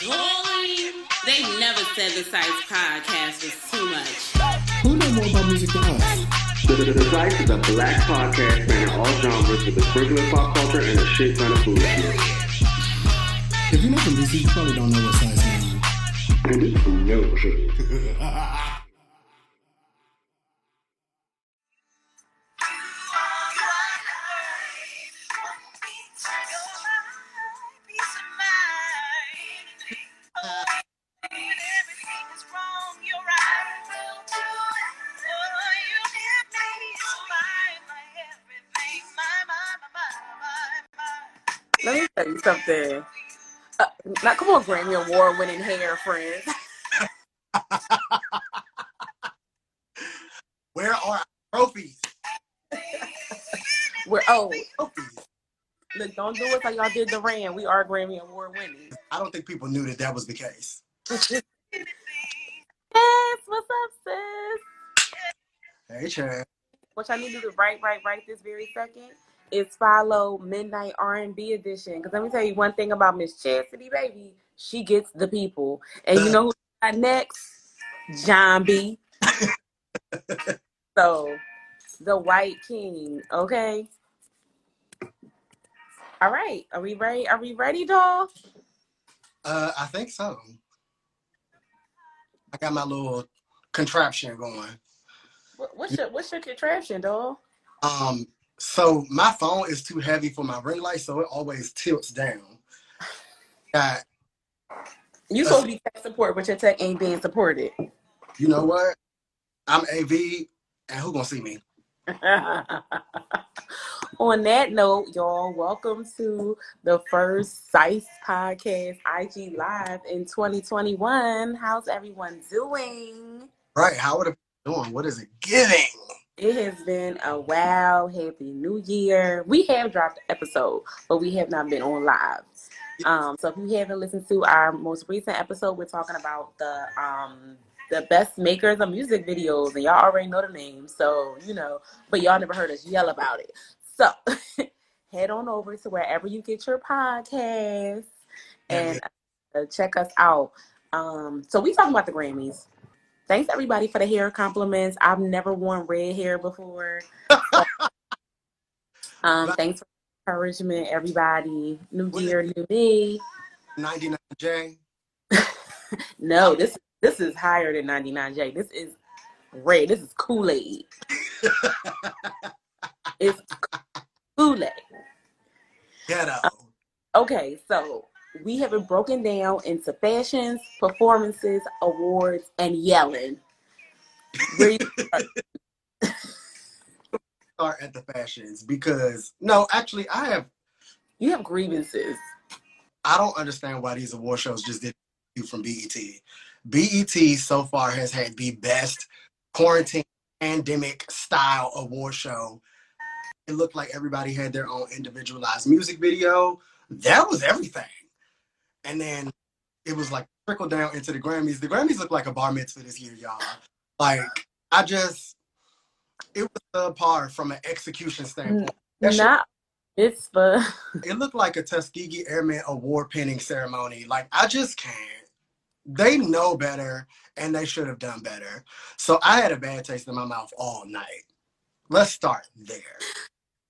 Boy, they never said the Psyce podcast was too much. Who knows more about music than us? The, the, the Psyce is a black podcast spanning all genres with a sprinkle of pop culture and a shit ton of foolishness. If you're not from DC, you probably don't know what Psyce means. And this is no now, come on, Grammy Award winning hair friends. Where are our trophies? We're oh, Trophies. look, don't do it like y'all did the Rand. We are Grammy Award winning. I don't think people knew that that was the case. yes, what's up, sis? Hey, Chad. What y'all need to do write, write right this very second is follow Midnight R&B Edition. Because let me tell you one thing about Miss Chastity, baby. She gets the people. And you know who got next? John B. so, the White King, okay? All right. Are we ready? Are we ready, doll? Uh, I think so. I got my little contraption going. What's your what's your contraption, doll? Um, so my phone is too heavy for my ring light, so it always tilts down. Got, You supposed to be tech support, but your tech ain't being supported. you know what? I'm AV, and who gonna see me? On that note, y'all, welcome to the first Psyce podcast IG Live in 2021. How's everyone doing? Right? How are it doing? What is it giving? It has been a wow, happy new year. We have dropped an episode, but we have not been on live. Um, so if you haven't listened to our most recent episode, we're talking about the um the best makers of music videos, and y'all already know the name, so you know, but y'all never heard us yell about it. So head on over to wherever you get your podcast and uh, check us out. Um, so we talking about the Grammys. Thanks everybody for the hair compliments. I've never worn red hair before. um, thanks for the encouragement, everybody. New year, new me. 99J. No, this this is higher than 99J. This is red. This is Kool-Aid. it's Kool-Aid. Ghetto. Okay, so we have it broken down into fashions, performances, awards, and yelling. Where you start? Start at the fashions because no, actually, I have. You have grievances. I don't understand why these award shows just didn't do from BET. BET so far has had the best quarantine pandemic style award show. It looked like everybody had their own individualized music video. That was everything. And then it was like trickle down into the Grammys. The Grammys look like a bar mitzvah this year, y'all. Like I just, it was subpar from an execution standpoint. That Not it's for it looked like a Tuskegee Airmen award pinning ceremony. Like I just can't. They know better and they should have done better. So I had a bad taste in my mouth all night. Let's start there.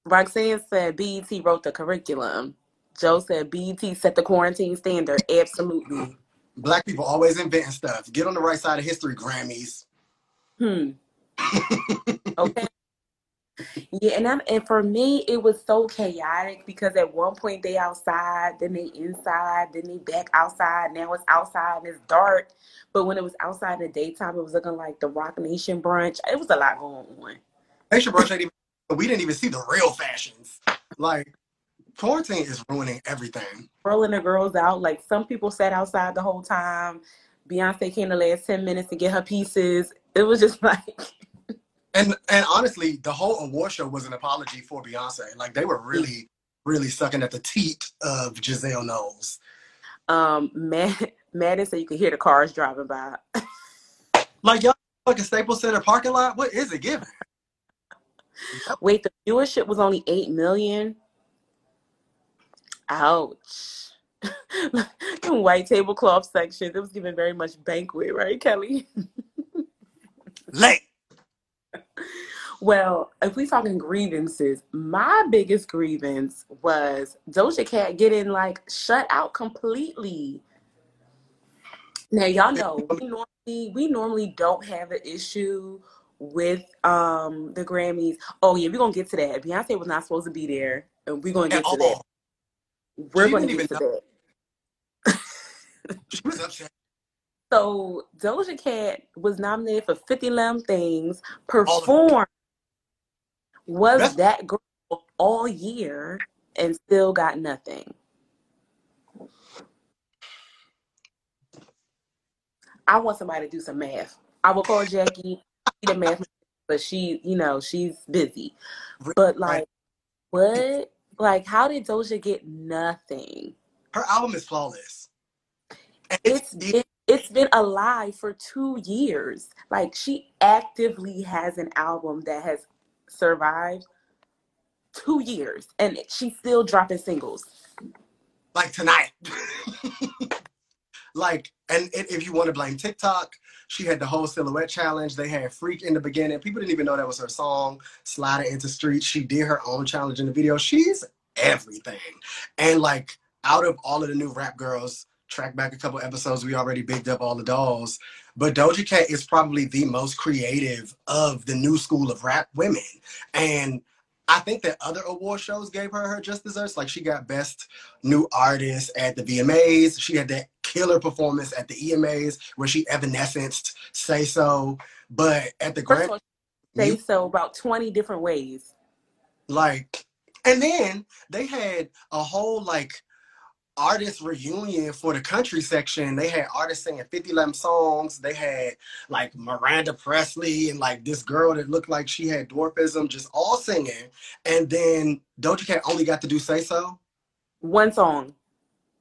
Roxanne said BET wrote the curriculum. Joe said BET set the quarantine standard. Absolutely. Black people always inventing stuff. Get on the right side of history, Grammys. Hmm. Okay. Yeah, and I'm, and for me, it was so chaotic because at one point they outside, then they inside, then they back outside. Now it's outside and it's dark. But when it was outside in the daytime, it was looking like the Roc Nation brunch. It was a lot going on. Nation Brush ain't even, we didn't even see the real fashions. Like, quarantine is ruining everything. Rolling the girls out. Like some people sat outside the whole time. Beyonce came the last 10 minutes to get her pieces. It was just like, And and honestly, the whole award show was an apology for Beyonce. Like they were really, really sucking at the teat of Giselle Knowles. um, Matt, Madden said you could hear the cars driving by. Like y'all fucking Staples Center parking lot. What is it giving? Wait, the viewership was only 8 million? Ouch. Look white tablecloth section. It was given very much banquet, right, Kelly? Late. Well, if we talking grievances, my biggest grievance was Doja Cat getting like shut out completely. Now y'all know we normally we normally don't have an issue with um the Grammys. Oh yeah, we're gonna get to that. Beyonce was not supposed to be there, and we're gonna get to that. All. We're She gonna get to even that. She was upset. So Doja Cat was nominated for 50 Lamb Things, All performed, was That's- that girl all year, and still got nothing. I want somebody to do some math. I will call Jackie, she the math, but she, you know, she's busy. But like, what? Like, how did Doja get nothing? Her album is flawless. And it's it's, it, it's been alive for two years. Like she actively has an album that has survived two years, and she's still dropping singles. like tonight. like, and if you want to blame TikTok, she had the whole silhouette challenge. They had Freak in the beginning. People didn't even know that was her song. Sliding into Street. She did her own challenge in the video. She's everything. And like, out of all of the new rap girls, track back a couple episodes, we already bigged up all the dolls. But Doja Cat is probably the most creative of the new school of rap women. And I think that other award shows gave her her just desserts. Like she got best new artist at the VMAs. She had that killer performance at the EMAs where she evanesced, say so. But at the First of Grammy, all, say so about twenty different ways. like, and then they had a whole like artist reunion for the country section. They had artists singing 50 Lamb songs. They had like Miranda Presley and like this girl that looked like she had dwarfism just all singing. And then Doja Cat only got to do say so. One song.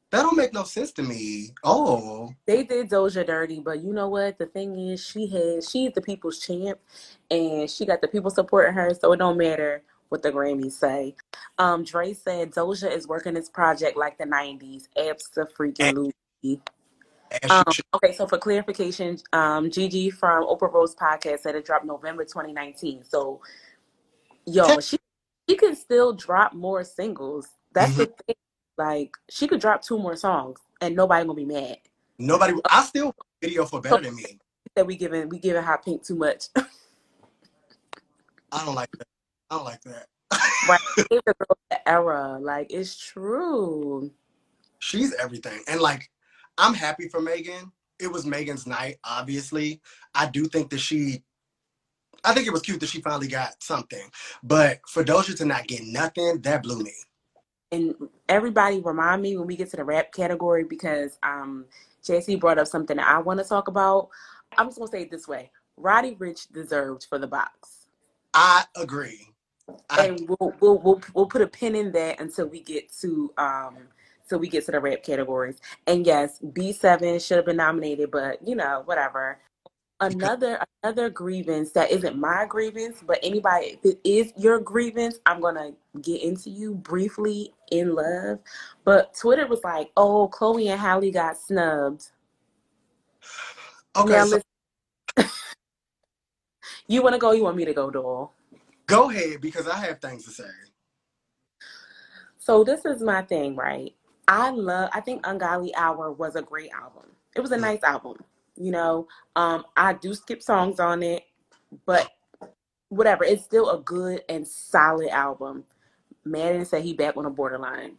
That don't make no sense to me. Oh, They did Doja dirty, but you know what? The thing is, she had she's the people's champ, and she got the people supporting her, so it don't matter what the Grammys say. Um, Dre said Doja is working this project like the '90s. Absolutely. Um, okay, so for clarification, um, Gigi from Oprah Rose podcast said it dropped November 2019. So, yo, she she can still drop more singles. That's the thing. Like, she could drop two more songs, and nobody gonna be mad Nobody. I still video for better than me. that we giving we giving Hot Pink too much. I don't like that. I don't like that. right? The girl the era. Like, it's true. She's everything. And like, I'm happy for Megan. It was Megan's night, obviously. I do think that she, I think it was cute that she finally got something. But for Doja to not get nothing, that blew me. And everybody remind me when we get to the rap category because um JC brought up something that I want to talk about. I'm just gonna say it this way: Roddy Ricch deserved for the box, I agree. I, and we'll we'll we'll, we'll put a pin in that until we get to um till we get to the rap categories. And yes, B7 should have been nominated, but you know whatever. Another another grievance that isn't my grievance, but anybody if it is your grievance, I'm gonna get into you briefly in love. But Twitter was like, "Oh, Chloe and Halle got snubbed." okay, now so you want to go? You want me to go, Doll? go ahead because I have things to say. So this is my thing, right? I love. I think Ungodly Hour was a great album. It was a nice album. You know, um, I do skip songs on it, but whatever. It's still a good and solid album. Madden said he back on the borderline,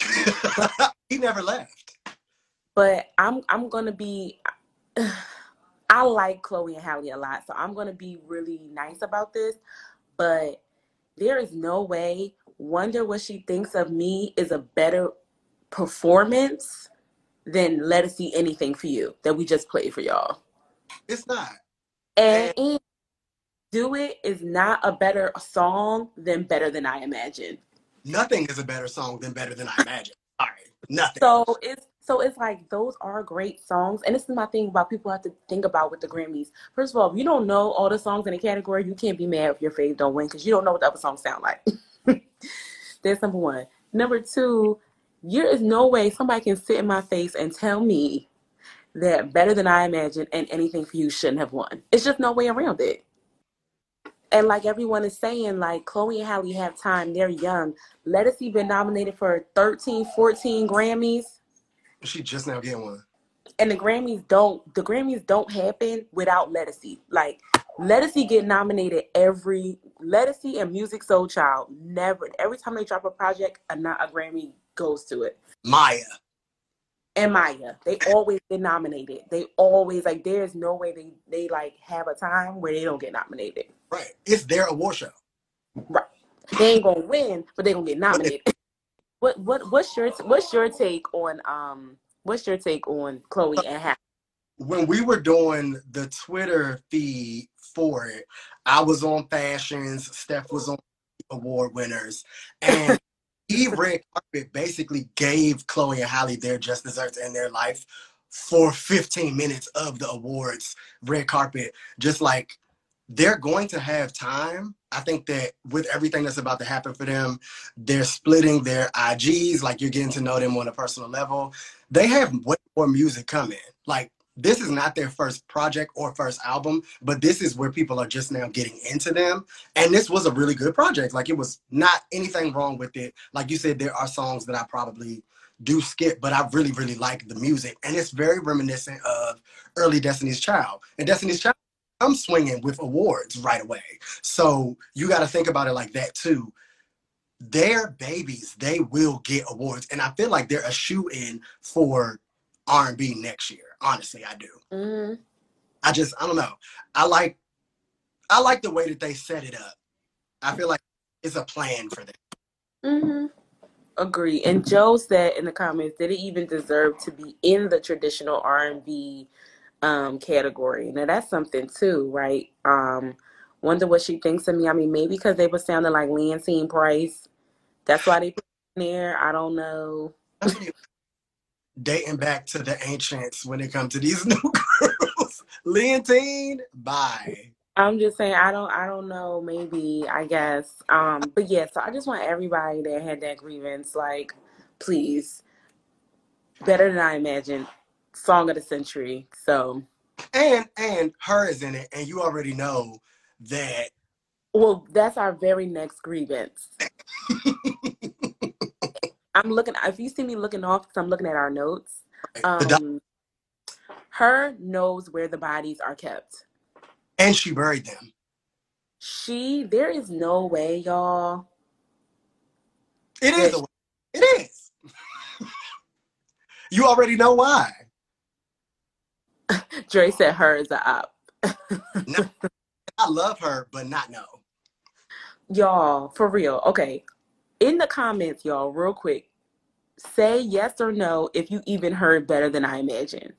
he never left. but I'm I'm gonna be. I like Chloe and Halle a lot, so I'm gonna be really nice about this. But there is no way Wonder What She Thinks of Me is a better performance than Ledisi Anything for You that we just played for y'all. It's not. And, and Do It is not a better song than Better Than I Imagine. Nothing is a better song than Better Than I Imagined. All right. Nothing. So it's so it's like those are great songs, and this is my thing about people have to think about with the Grammys. First of all, if you don't know all the songs in a category, you can't be mad if your fave don't win because you don't know what the other songs sound like. That's number one. Number two, there is no way somebody can sit in my face and tell me that Better Than I Imagined and Anything for You shouldn't have won. It's just no way around it. And like everyone is saying, like Chloe and Halle have time. They're young. Ledisi been nominated for 13, 14 Grammys. She just now getting one. And the Grammys don't the Grammys don't happen without Ledisi. Like Ledisi get nominated every Ledisi and Musiq Soulchild never every time they drop a project, a, not a Grammy goes to it. Maya. And Maya, they always get nominated. They always like. There's no way they they like have a time where they don't get nominated. Right. It's their award show. Right. They ain't gonna win, but they gonna get nominated. what what what's your what's your take on um what's your take on Chloe and Halle? When we were doing the Twitter feed for it, I was on fashions, Steph was on award winners, and Eve Red Carpet basically gave Chloe and Halle their just desserts in their life for 15 minutes of the awards red carpet. Just like they're going to have time. I think that with everything that's about to happen for them, they're splitting their IGs, like you're getting to know them on a personal level. They have way more music coming. Like this is not their first project or first album, but this is where people are just now getting into them. And this was a really good project. Like it was not anything wrong with it. Like you said, there are songs that I probably do skip, but I really, really like the music. And it's very reminiscent of early Destiny's Child. And Destiny's Child, I'm swinging with awards right away. So you got to think about it like that too. Their babies, they will get awards. And I feel like they're a shoe in for R&B next year. Honestly, I do. Mm-hmm. I just I don't know. I like I like the way that they set it up. I feel like it's a plan for them. Mm-hmm. Agree. And Joe said in the comments, did it even deserve to be in the traditional R and B um, category? Now that's something too, right? Um, wonder what she thinks of me. I mean, maybe because they were sounding like Leontyne Price. That's why they put in there. I don't know dating back to the ancients when it comes to these new girls. Leontyne, bye. I'm just saying I don't I don't know, maybe, I guess. Um, but yeah, so I just want everybody that had that grievance, like, please. Better than I imagined. Song of the century. So And and H.E.R. is in it, and you already know that Well, that's our very next grievance. I'm looking. If you see me looking off, because I'm looking at our notes. Um, H.E.R. knows where the bodies are kept, and she buried them. She, there is no way, y'all. It is. It is. you already know why. Dre said H.E.R. is a up. no, I love her, but not no. Y'all, for real. Okay. In the comments, y'all, real quick, say yes or no if you even heard better than I imagine.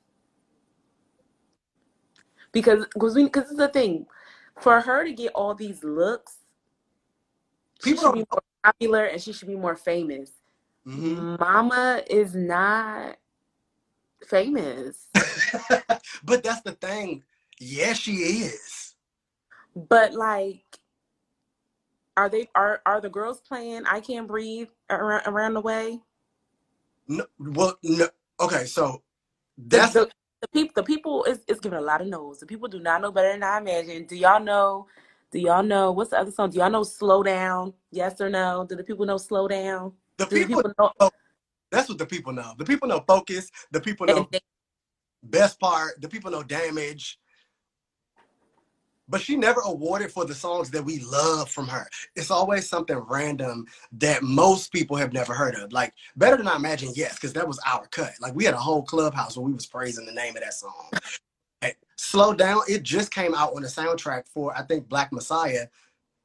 Because because because it's the thing, for her to get all these looks, she should be more popular and she should be more famous. Mm-hmm. Mama is not famous. but that's the thing. Yes, she is. But like, are they are are the girls playing "I Can't Breathe" around around the way? No, well, no. Okay, so that's the, the, the people. The people is, is giving a lot of no's. The people do not know better than I imagine. Do y'all know? Do y'all know what's the other song? Do y'all know "Slow Down"? Yes or no? Do the people know "Slow Down"? The people, the people know, know. That's what the people know. The people know "Focus." The people know they, "Best Part." The people know "Damage." But she never awarded for the songs that we love from her. It's always something random that most people have never heard of. Like Better Than I Imagine, yes, because that was our cut. Like we had a whole clubhouse where we was praising the name of that song. Slow Down, it just came out on the soundtrack for I think Black Messiah.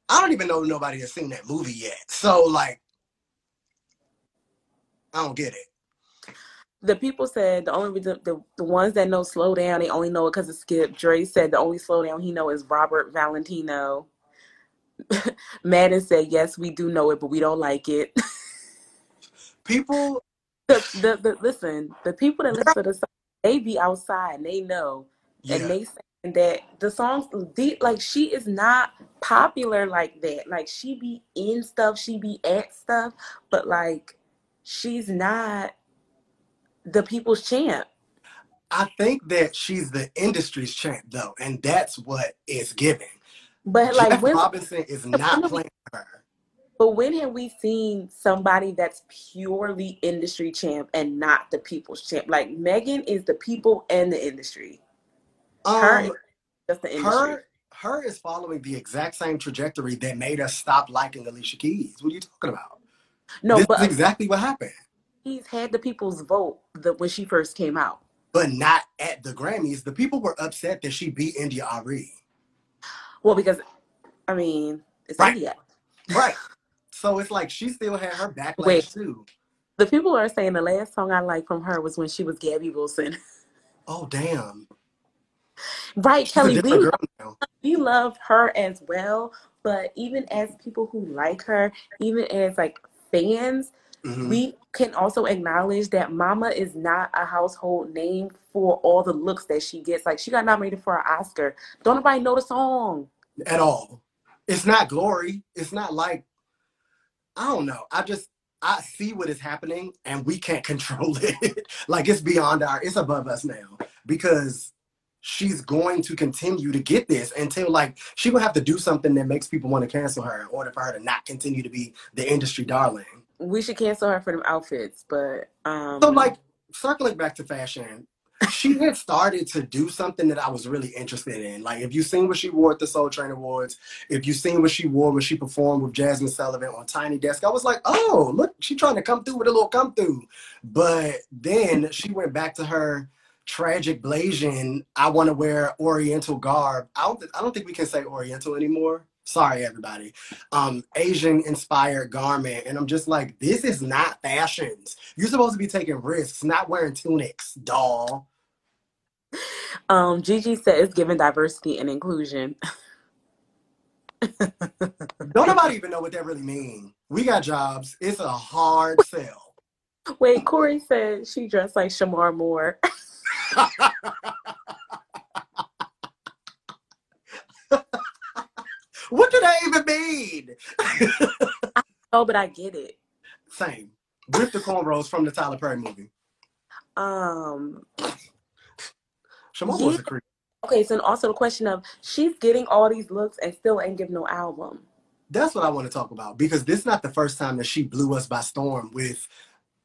I don't even know nobody has seen that movie yet. So like I don't get it the people said the only reason the, the ones that know slow down they only know it because of skip. Dre said the only slow down he know is robert valentino. Madden said yes we do know it but we don't like it. People the, the, the, listen the people that listen to the song they be outside and they know. Yeah. and they saying that the songs deep like she is not popular like that. Like she be in stuff she be at stuff but like she's not the people's champ. I think that she's the industry's champ though, and that's what it's giving. But Jeff like, when, Robinson is not playing her. but when have we seen somebody that's purely industry champ and not the people's champ? Like Megan is the people and the industry. Her Um, just the industry. H.E.R. H.E.R. is following the exact same trajectory that made us stop liking Alicia Keys. What are you talking about? no, this but is exactly what happened. He's had the people's vote the, when she first came out. But not at the Grammys. The people were upset that she beat India.Arie. Well, because I mean, it's Right. India. Right. So it's like she still had her backlash Wait. too. The people are saying the last song I liked from her was when she was Gabby Wilson. Oh damn. right, She's Kelly. We different we love her as well, but even as people who like her, even as like fans, Mhm. we can also acknowledge that Mama is not a household name for all the looks that she gets. Like she got nominated for an Oscar. Don't nobody know the song. At all. It's not glory. It's not like I don't know. I just I see what is happening and we can't control it. like it's beyond our it's above us now because she's going to continue to get this until like she will have to do something that makes people want to cancel her in order for her to not continue to be the industry darling. We should cancel her for them outfits, but um So like circling back to fashion, she had started to do something that I was really interested in. Like if you seen what she wore at the Soul Train Awards, if you seen what she wore when she performed with Jazmine Sullivan on Tiny Desk, I was like, oh, look, she trying to come through with a little come through. But then she went back to her tragic blasian. I want to wear Oriental garb. I don't, I don't think we can say Oriental anymore. Sorry, everybody. Um, Asian inspired garment, and I'm just like, this is not fashions. You're supposed to be taking risks, not wearing tunics, doll. um Gigi said it's given diversity and inclusion. Don't nobody even know what that really means. We got jobs. It's a hard sell. Wait, Corey said she dressed like Shemar Moore. what do that even mean? oh, but I get it. Same. With the cornrows from the Tyler Perry movie. Um Yeah. was a creep. okay, so also the question of she's getting all these looks and still ain't give no album. That's what I want to talk about because this is not the first time that she blew us by storm with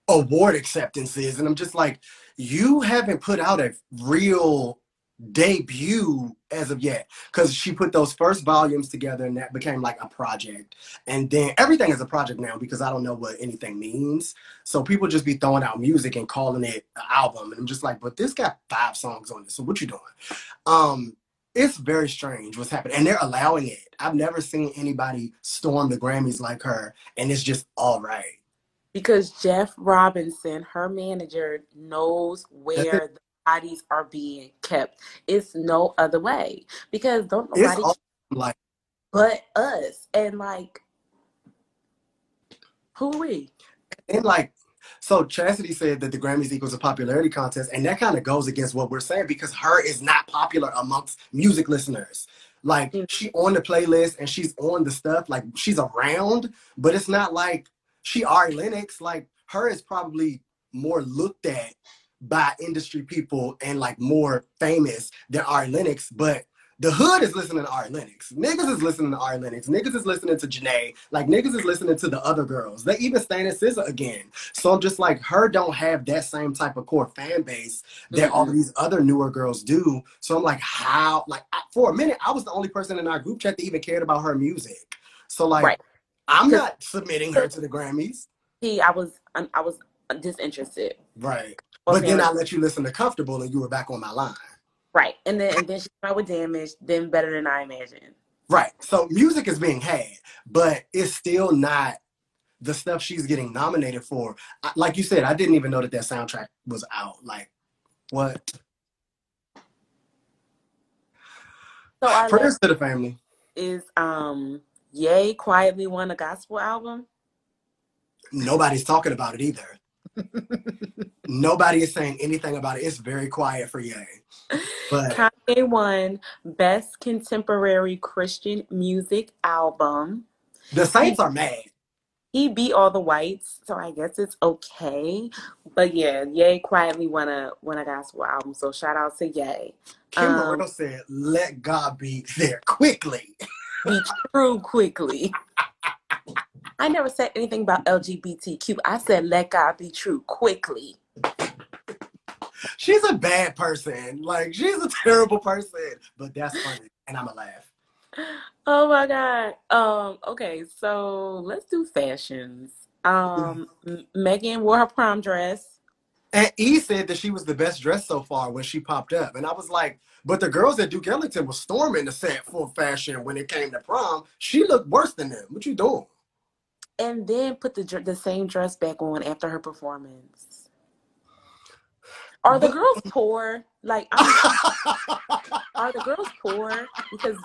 award acceptances. And I'm just like, you haven't put out a real debut as of yet because she put those first volumes together and that became like a project. And then everything is a project now because i don't know what anything means. So people just be throwing out music and calling it an album and i'm just like but this got five songs on it so what you doing? Um it's very strange what's happening and they're allowing it. I've never seen anybody storm the grammys like her and it's just all right. Because Jeff Robinson, her manager, knows where the bodies are being kept. It's no other way. Because don't nobody like but us. And like who we? and like so chastity said that the grammys equals a popularity contest and that kind of goes against what we're saying because H.E.R. is not popular amongst music listeners like Mm. she on the playlist and she's on the stuff like she's around but it's not like she Ari Lennox like H.E.R. is probably more looked at by industry people and like more famous than Ari Lennox but the hood is listening to Ari Lennox. Niggas is listening to Ari Lennox. Niggas is listening to Jhené. Like niggas is listening to the other girls. They even stand in SZA again. So I'm just like, H.E.R. don't have that same type of core fan base that all of these other newer girls do. So I'm like, how? Like I, for a minute, I was the only person in our group chat that even cared about her music. So like, Right. I'm not submitting her to the Grammys. He I was um, I was uh, disinterested. Right. But then I let you listen to Comfortable and you were back on my line. Right. And then and then she came out with damage, then better than I imagined. Right. So music is being had, but it's still not the stuff she's getting nominated for. I, like you said, I didn't even know that that soundtrack was out. Like, what? So our Prayers to the family. is um Ye quietly won a gospel album. Nobody's talking about it either. Nobody is saying anything about it. It's very quiet for Ye. But Kanye won Best Contemporary Christian Music Album. the Saints are mad. he beat all the whites, so I guess it's okay. But yeah, Ye quietly won a won a gospel album, so shout out to Ye. Kim Um, said, "Let God be there quickly." Be true quickly. I never said anything about LGBTQ. I said let God be true quickly. She's a bad person. Like she's a terrible person, but that's funny, and I'ma laugh. Oh my god. Um. Okay. So let's do fashions. Um. Megan wore her prom dress. And E said that she was the best dressed so far when she popped up, and I was like, "But the girls at Duke Ellington were storming the set for fashion when it came to prom. She looked worse than them. What you doing?" And then put the the same dress back on after her performance. Are the girls poor? Like, are the girls poor? Because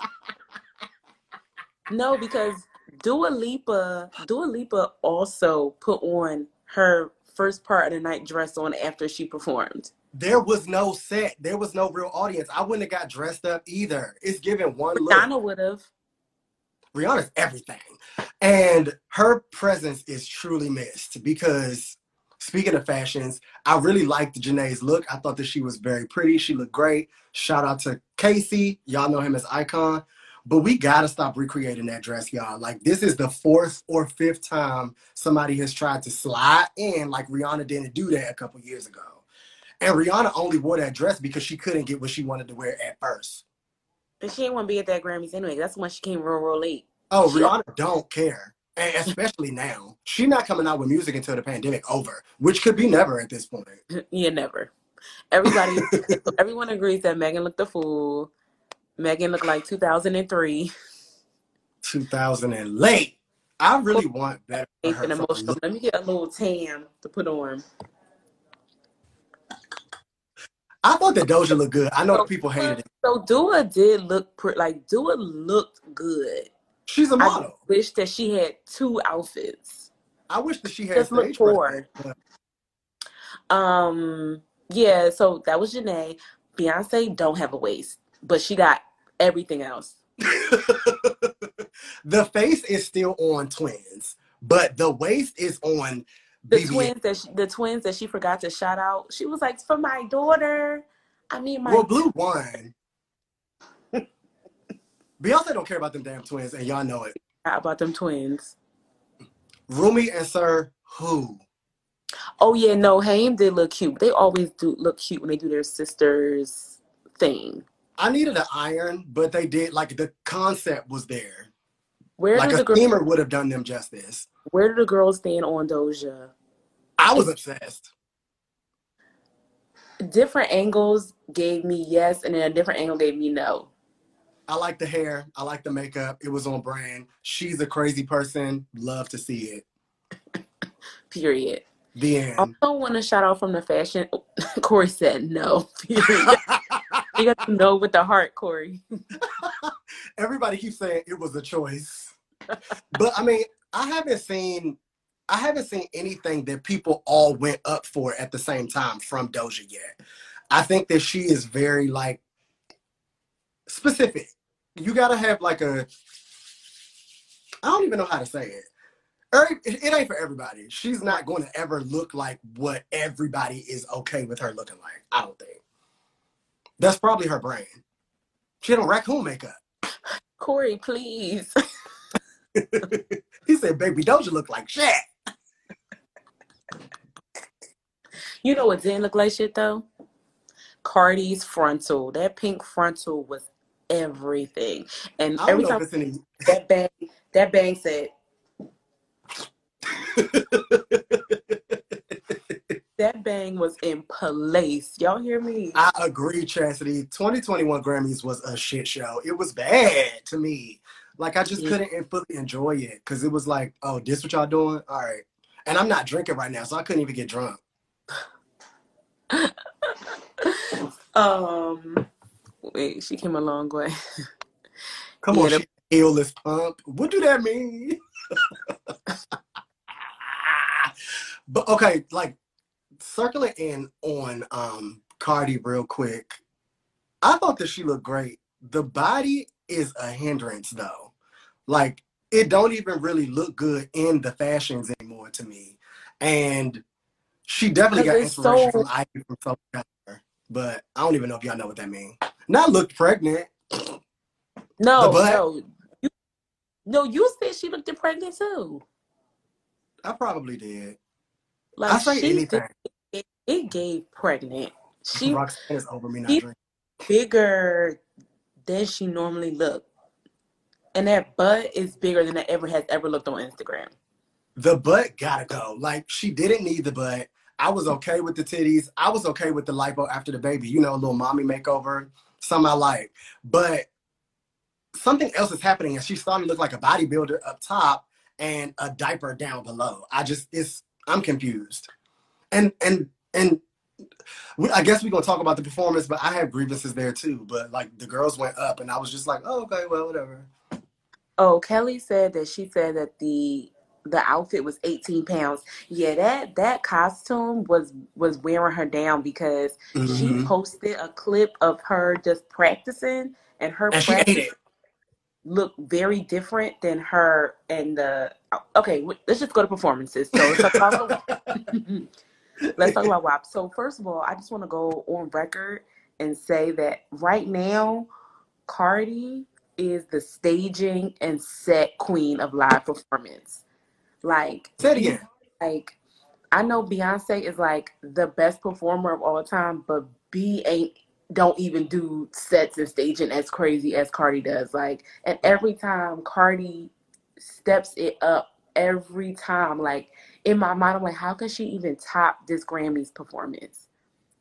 no, because Dua Lipa, Dua Lipa also put on her first part of the night dress on after she performed. there was no set. There was no real audience. I wouldn't have got dressed up either. It's given one look. Donna would have. Rihanna's everything. And her presence is truly missed because speaking of fashions, I really liked Jhené's look. I thought that she was very pretty. She looked great. Shout out to Casey. Y'all know him as Icon. But we gotta stop recreating that dress, y'all. Like this is the fourth or fifth time somebody has tried to slide in like Rihanna didn't do that a couple years ago. And Rihanna only wore that dress because she couldn't get what she wanted to wear at first. And she didn't want to be at that Grammys anyway. That's when she came real, real late. Oh, She- Rihanna don't care. And especially now. She's not coming out with music until the pandemic over, which could be never at this point. yeah, never. Everybody, everyone agrees that Megan looked a fool. Megan looked like 2003. 2000 and late. I really want better for her. Let me get a little tan to put on. I thought that Doja looked good. I know that people hated it. So Dua did look pretty. Like Dua looked good. She's a model. wish that she had two outfits. I wish that she had Just look presence. Um, yeah. So that was Jhené. Beyonce don't have a waist, but she got everything else. the face is still on twins, but the waist is on The BB. twins that she, the twins that she forgot to shout out. She was like, "For my daughter." I mean, my Well, Blue won. Beyonce don't care about them damn twins, and y'all know it. about them twins. Rumi and Sir, who? Oh yeah, no, Haim did look cute. They always do look cute when they do their sisters thing. I needed an iron, but they did like the concept was there. Where Like a the steamer would have done them justice. Where do the girls stand on Doja? I was obsessed. Different angles gave me yes, and then a different angle gave me no. I like the hair. I like the makeup. It was on brand. She's a crazy person. Love to see it. Period. The end. I also want to shout out from the fashion. Corey said no. You got to know with the heart, Corey. Everybody keeps saying it was a choice. But I mean, I haven't seen I haven't seen anything that people all went up for at the same time from Doja yet. I think that she is very like specific. You gotta have like a I don't even know how to say it. It ain't for everybody. She's not going to ever look like what everybody is okay with her looking like. I don't think. That's probably her brain. She on raccoon makeup. Corey, please. he said, "Baby, Doja look like shit?" You know what didn't look like shit though? Cardi's frontal. That pink frontal was everything. And don't every time if it's any. that bang that bang said that bang was in place. Y'all hear me? I agree, Chastity. 2021 Grammys was a shit show. It was bad to me. Like I just Yeah. couldn't fully enjoy it because it was like, oh, this what y'all doing? All right. And I'm not drinking right now, so I couldn't even get drunk. um wait, she came a long way. Come Yeah, on, the- pump. What do that mean? but okay, like circling in on um Cardi real quick. I thought that she looked great. The body is a hindrance though. Like it don't even really look good in the fashions anymore to me. And she definitely got inspiration so- from Ivy from Color, but I don't even know if y'all know what that means. Not look pregnant. No, no. You, no, you said she looked pregnant too. I probably did. Like I say anything. did- it, gave pregnant. She Roxanne is over me not she- bigger than she normally looked. And that butt is bigger than it ever has ever looked on Instagram. The butt gotta go. Like she didn't need the butt. I was okay with the titties. I was okay with the lipo after the baby. You know, a little mommy makeover. Some I like. But something else is happening and she's starting to look like a bodybuilder up top and a diaper down below. I just it's I'm confused. And and and we, I guess we're gonna talk about the performance, but I have grievances there too. But like the girls went up and I was just like, oh okay, well whatever. Oh, Kelly said that she said that the the outfit was 18 pounds. Yeah, that that costume was was wearing her down because she Mhm. posted a clip of her just practicing and her And practice looked very different than her and the okay let's just go to performances so let's talk about let's talk about WAP. So first of all, I just want to go on record and say that right now, Cardi is the staging and set queen of live performance. Like Say it again. like I know Beyonce is like the best performer of all time, but B ain't don't even do sets and staging as crazy as Cardi does. Like and every time Cardi steps it up every time, like in my mind, I'm like, how can she even top this Grammys performance?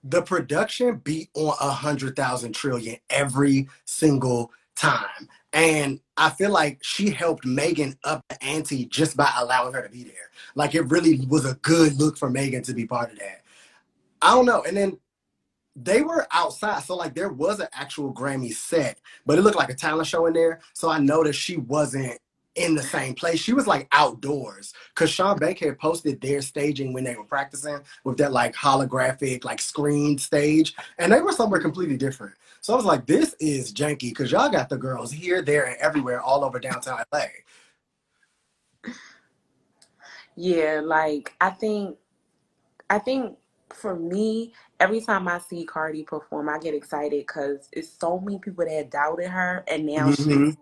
the production beat on a hundred thousand trillion every single time. And I feel like she helped Megan up the ante just by allowing her to be there. Like it really was a good look for Megan to be part of that. I don't know. And then they were outside. So like there was an actual Grammy set, but it looked like a talent show in there. So I noticed she wasn't in the same place. She was like outdoors. Cause Sean Bankhead posted their staging when they were practicing with that like holographic, like screen stage. And they were somewhere completely different. So I was like, this is janky because y'all got the girls here, there, and everywhere all over downtown LA. Yeah, like I think I think for me, every time I see Cardi perform, I get excited because it's so many people that doubted her, and now she's Mhm.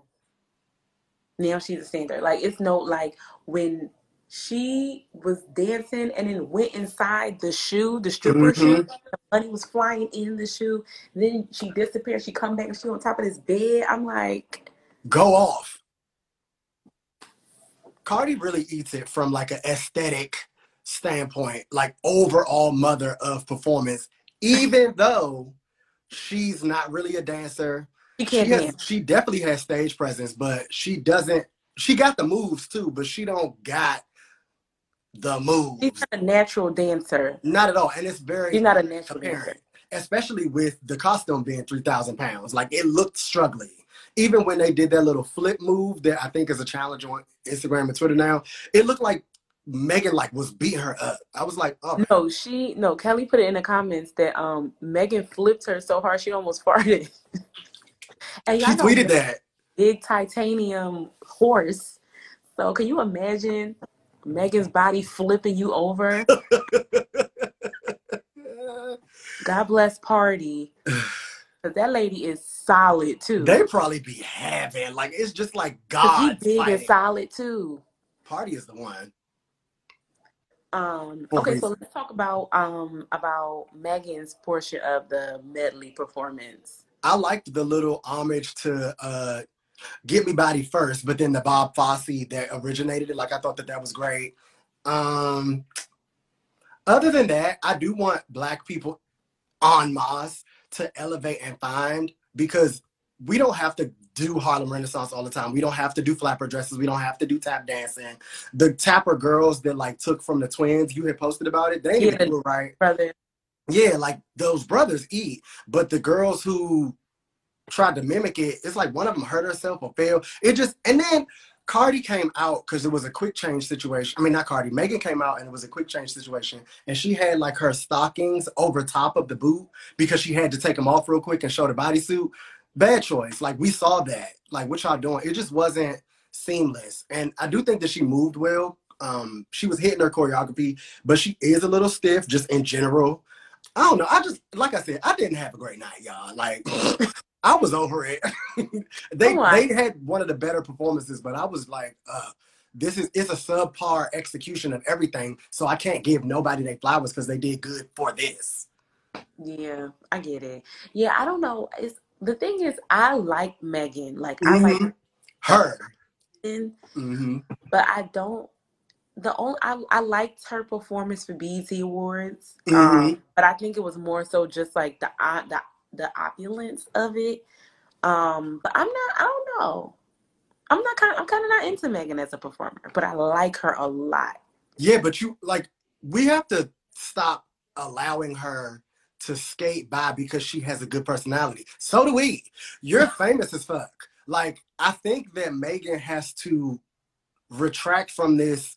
Now she's a singer. Like it's no like when she was dancing and then went inside the shoe, the stripper Mhm. shoe, the money was flying in the shoe. Then she disappeared. She come back and she on top of this bed. I'm like, Go off. Cardi really eats it from like an aesthetic standpoint, like overall mother of performance, even though she's not really a dancer. She She can't has, she definitely has stage presence, but she doesn't. She got the moves too, but she don't got the moves. She's not a natural dancer. Not at all, and it's very She's not a natural dancer. especially with the costume being three thousand pounds. Like it looked struggling. Even when they did that little flip move that I think is a challenge on Instagram and Twitter now, it looked like Megan like was beating her up. I was like, oh, No, she no. Kelly put it in the comments that um Megan flipped her so hard she almost farted. And she y'all know tweeted that. big titanium horse. So can you imagine Megan's body flipping you over? God bless party. Cause that lady is solid too. They probably be having like it's just like he God. big and solid too. Party is the one. Um, okay, so let's talk about um about Megan's portion of the medley performance. I liked the little homage to uh Get Me Bodied First, but then the Bob Fosse that originated it. Like I thought that that was great. Um other than that, I do want black people on Moss to elevate and find because we don't have to do Harlem Renaissance all the time. We don't have to do flapper dresses. We don't have to do tap dancing. The tapper girls that like took from the twins, you had posted about it. They didn't Yeah. do it right. Brother, Yeah, like those brothers eat, but the girls who tried to mimic it, it's like one of them hurt herself or failed. It just and then Cardi came out because it was a quick change situation. I mean, not Cardi. Megan came out and it was a quick change situation, and she had like her stockings over top of the boot because she had to take them off real quick and show the bodysuit. Bad choice. Like we saw that. Like what y'all doing? It just wasn't seamless. And I do think that she moved well. Um, she was hitting her choreography, but she is a little stiff just in general. I don't know. I just like I said, I didn't have a great night, y'all. Like I was over it. they Oh, they had one of the better performances, but I was like, uh, this is it's a subpar execution of everything. So I can't give nobody their flowers because they did good for this. Yeah, I get it. Yeah, I don't know. It's the thing is, I like Megan. Like I like Mhm. Her. her, hmm but I don't. The only I, I liked her performance for BET Awards, Mhm. um, but I think it was more so just like the o- the the opulence of it. Um, but I'm not. I don't know. I'm not kind. I'm kind of not into Megan as a performer, but I like her a lot. Yeah, but you like we have to stop allowing her to skate by because she has a good personality. So do we. You're famous as fuck. Like I think that Megan has to retract from this.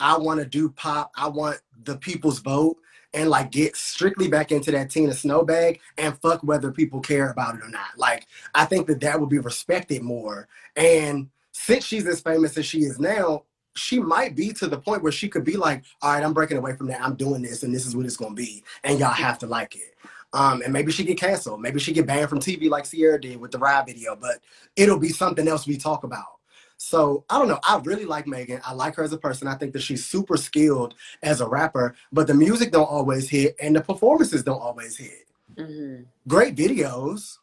I want to do pop. I want the people's vote and like get strictly back into that Tina Snow bag and fuck whether people care about it or not. Like I think that that would be respected more. And since she's as famous as she is now, she might be to the point where she could be like, all right, I'm breaking away from that. I'm doing this and this is what it's gonna be. And y'all have to like it. Um, and maybe she get canceled. Maybe she get banned from TV like Ciara did with the ride video, but it'll be something else we talk about. So I don't know. I really like Megan. I like her as a person. I think that she's super skilled as a rapper, but the music don't always hit and the performances don't always hit. hmm Great videos,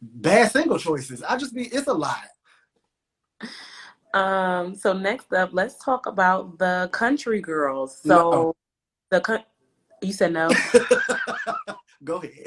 bad single choices. I just be it's a lot. Um. So next up, let's talk about the country girls. So No. the coun- you said no. Go ahead.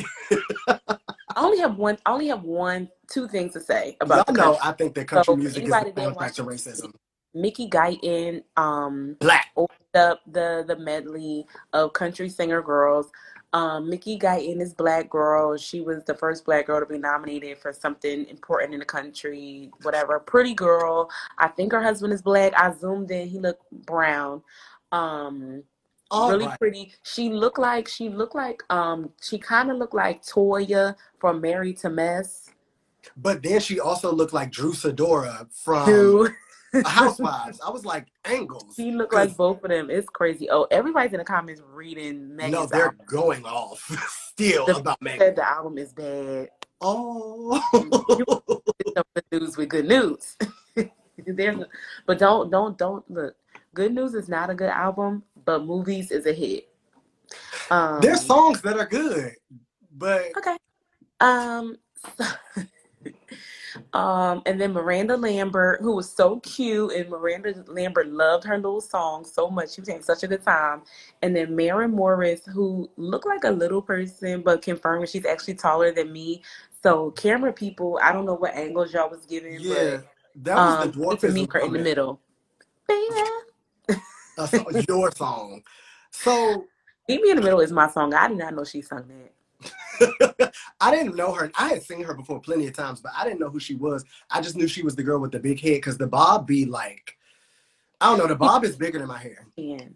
I only have one. I only have one, two things to say about the know country. I think that country So, music is a that factor racism. Mickey Guyton um Black. opened up the the medley of country singer girls. Um, Mickey Guyton is black girl. She was the first black girl to be nominated for something important in the country. Whatever, pretty girl. I think her husband is black. I zoomed in. He looked brown. Um, All really right. pretty. She looked like she looked like um she kind of looked like Toya from Married to Mess. But then she also looked like Drew Sidora from Dude. Housewives. I was like, angles. She looked like both of them. It's crazy. Oh, everybody's in the comments reading Megan's no, they're album. going off still The- about Megan. Said the album is bad. Oh. The news with good news. There's, but don't don't don't look. Good news is not a good album, but movies is a hit. Um, There's songs that are good, but Okay. Um. Um, and then Miranda Lambert, who was so cute, and Miranda Lambert loved her little song so much. She was having such a good time. And then Maren Morris, who looked like a little person, but confirmed she's actually taller than me. So camera people, I don't know what angles y'all was giving, yeah, but that was um, the to meet her in the middle. A song- your song. So Meet Me in the Middle is my song. I did not know she sung that. I didn't know her. I had seen her before plenty of times, but I didn't know who she was. I just knew she was the girl with the big head because the bob be like, I don't know, the bob is bigger than my hair. And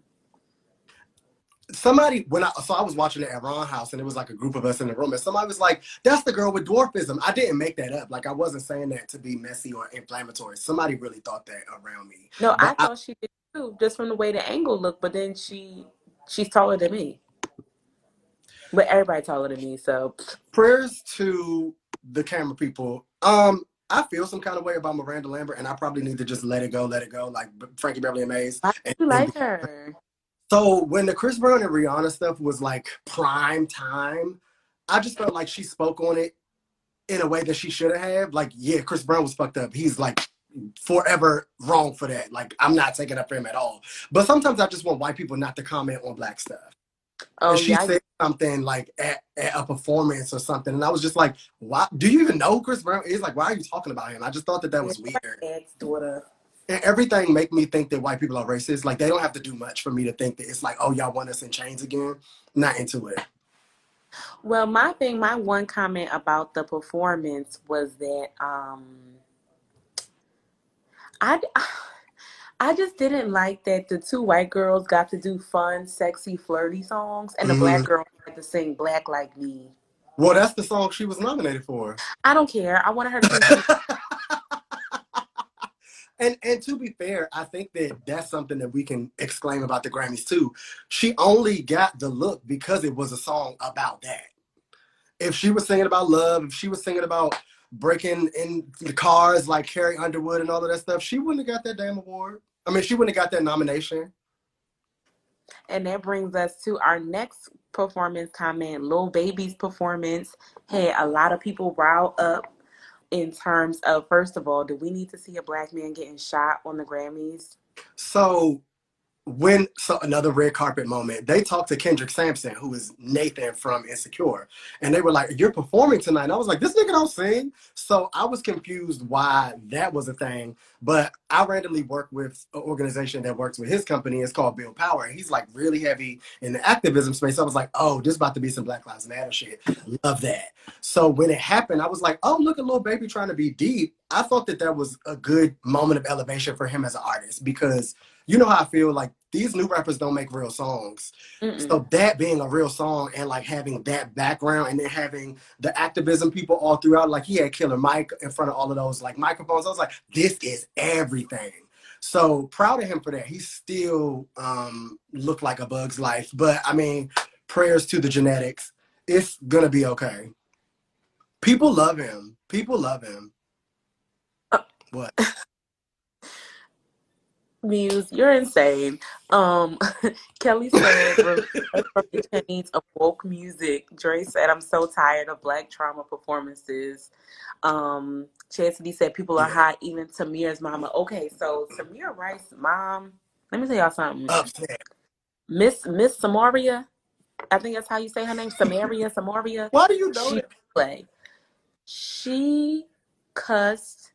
Somebody when I so I was watching it at Ron House and it was like a group of us in the room and somebody was like, "That's the girl with dwarfism." I didn't make that up. Like I wasn't saying that to be messy or inflammatory. Somebody really thought that around me. no, But I- thought she did too, just from the way the angle looked. But then she, she's taller than me. But everybody taller than me, so Prayers to the camera people. Um, I feel some kind of way about Miranda Lambert, and I probably need to just let it go, let it go, like Frankie Beverly and Maze. why And- do you and like her? So when the Chris Brown and Rihanna stuff was like prime time, I just felt like she spoke on it in a way that she should have. Like, yeah, Chris Brown was fucked up. He's like forever wrong for that. Like, I'm not taking up for him at all. But sometimes I just want white people not to comment on black stuff. Oh and she yeah, I- said something like at, at a performance or something, and I was just like, "Why? Do you even know who Chris Brown is? Like, why are you talking about him?" I just thought that that was weird. Dad's daughter. And everything make me think that white people are racist. Like they don't have to do much for me to think that it's like, oh, y'all want us in chains again. Not into it. Well, my thing, my one comment about the performance was that um, I, I just didn't like that the two white girls got to do fun, sexy, flirty songs, and the black Mhm. girl had to sing "Black Like Me." Well, that's the song she was nominated for. I don't care. I wanted her to. And and to be fair, I think that that's something that we can exclaim about the Grammys too. She only got the look because it was a song about that. If she was singing about love, if she was singing about breaking in the cars like Carrie Underwood and all of that stuff, she wouldn't have got that damn award. I mean, she wouldn't have got that nomination. And that brings us to our next performance comment. Lil Baby's performance had a lot of people riled up in terms of first of all, do we need to see a black man getting shot on the Grammys? So when so another red carpet moment, they talked to Kendrick Sampson, who is Nathan from Insecure, and they were like, "You're performing tonight." And I was like, "This nigga don't sing." So I was confused why that was a thing. But I randomly work with an organization that works with his company. It's called Build Power. He's like really heavy in the activism space. I was like, "Oh, this about to be some Black Lives Matter shit." Love that. So when it happened, I was like, "Oh, look at Lil Baby trying to be deep." I thought that that was a good moment of elevation for him as an artist because you know how I feel like these new rappers don't make real songs. Mm-mm. So that being a real song and like having that background and then having the activism people all throughout, like he had Killer Mike in front of all of those like microphones. I was like, this is everything. So proud of him for that. He still um looked like a bug's life. But I mean, prayers to the genetics. It's gonna be okay. People love him. People love him. What? Muse, you're insane. Um, Kelly said from the chains of woke music. Dre said, "I'm so tired of black trauma performances." Um, Chastity said, "People are hot, even Tamir's mama." Okay, so Tamir Rice's mom. Let me tell y'all something. Upset. Miss Miss Samaria, I think that's how you say her name. Samaria, Samaria. Why do you know She that? play. She cussed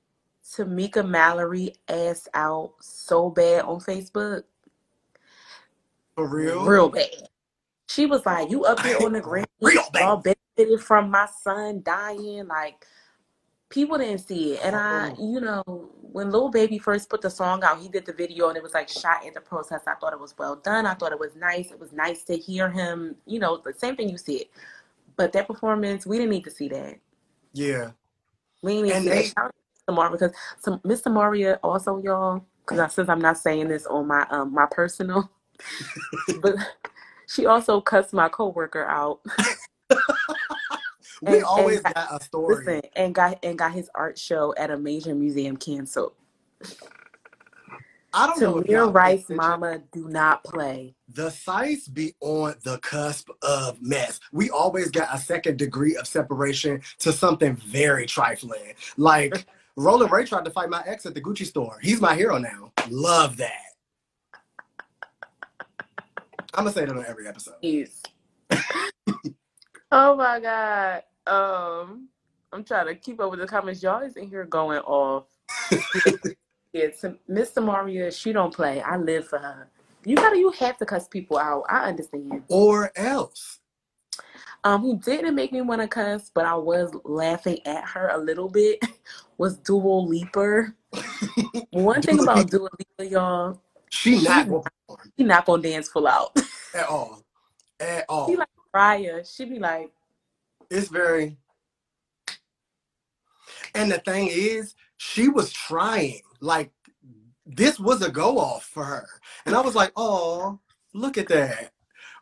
Tamika Mallory ass out so bad on Facebook. For real? Real bad. She was like, You up here on the ground, Real bad. y'all benefited from my son dying. Like, people didn't see it. And I, you know, when Lil Baby first put the song out, he did the video and it was like shot at the protest. I thought it was well done. I thought it was nice. It was nice to hear him, you know, the same thing you said. But that performance, we didn't need to see that. Yeah. We didn't need And to see they- that. Shout out to Maria because some Miss Maria also, y'all, because I since I'm not saying this on my um my personal, but she also cussed my coworker out. We And- always and- got a story. Listen, and got and got his art show at a major museum canceled. I don't know Tamir Rice. Mama, do not play. The sites be on the cusp of mess. We always got a second degree of separation to something very trifling. Like Roland Ray tried to fight my ex at the Gucci store. He's my hero now. Love that. I'm gonna say that on every episode. Yes. oh my god. Um, I'm trying to keep up with the comments. Y'all is in here going off. yeah, to Miss Maria, she don't play. I live for her. You gotta, you have to cuss people out. I understand. Or else. Um, who didn't make me want to cuss, but I was laughing at her a little bit. Was Dua Leaper. One thing about. Dua Lipa, y'all, She not gonna she not gonna dance full out. at all. At all. She like Mariah. She be like, It's very. And the thing is, she was trying. Like, this was a go off for her. And I was like, oh, look at that.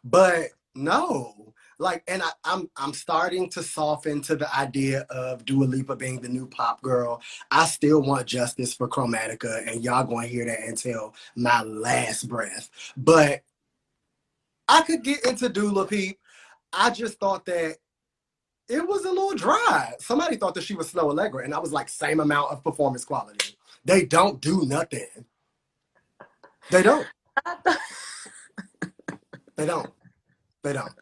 But no. Like, and I, I'm I'm starting to soften to the idea of Dua Lipa being the new pop girl. I still want justice for Chromatica, and y'all gonna hear that until my last breath. But I could get into Dula Peep. I just thought that it was a little dry. Somebody thought that she was slow Allegra, and I was like, same amount of performance quality. They don't do nothing. They don't. They don't. They don't.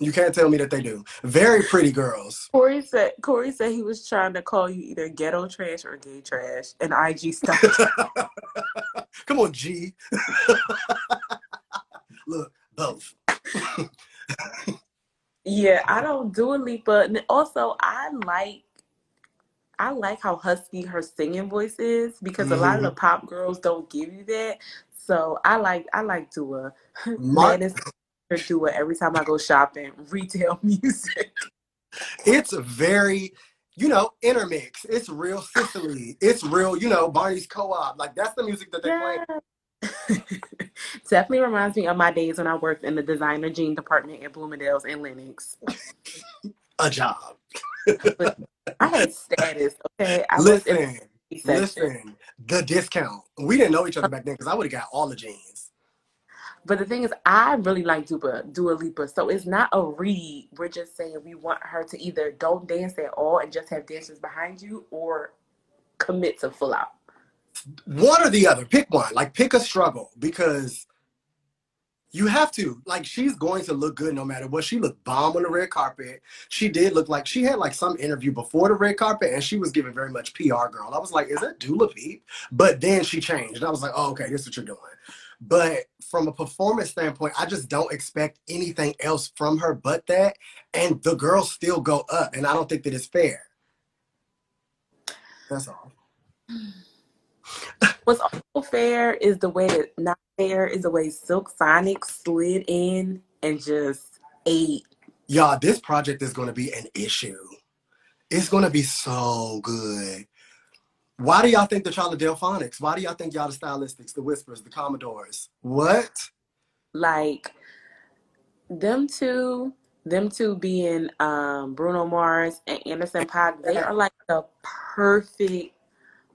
You can't tell me that they do. Very pretty girls. Corey said Corey said he was trying to call you either ghetto trash or gay trash, and IG stuff. Come on, G. Look, both. yeah, I don't do a Lipa. And also, I like I like how husky her singing voice is because a lot of the mm-hmm. pop girls don't give you that. So I like I like Dua. Mark, It's Dua every time I go shopping. Retail music. it's very you know, intermix. It's real Sicily. It's real, you know, Barney's co-op. Like that's the music that they play. Definitely reminds me of my days when I worked in the designer jean department at Bloomingdale's and Lenox. A job. I had status, okay? I Listen, listen. The discount. We didn't know each other back then because I would have got all the jeans. But the thing is, I really like Dua, Dua Lipa. So it's not a read. We're just saying we want her to either don't dance at all and just have dancers behind you or commit to full out. One or the other. Pick one. Like pick a struggle because you have to. Like she's going to look good no matter what. She looked bomb on the red carpet. She did look like she had like some interview before the red carpet and she was giving very much PR girl. I was like, is that Dula Peep? But then she changed. And I was like, oh, okay, this is what you're doing. But from a performance standpoint, I just don't expect anything else from her but that. And the girls still go up. And I don't think that it's fair. That's all. What's also fair is the way that not fair is the way Silk Sonic slid in and just ate. Y'all, this project is going to be an issue. It's going to be so good. Why do y'all think the Charlotte Delfonics? Why do y'all think y'all the Stylistics, the Whispers, the Commodores? What? Like them two, them two being um, Bruno Mars and Anderson Paak, they are like the perfect.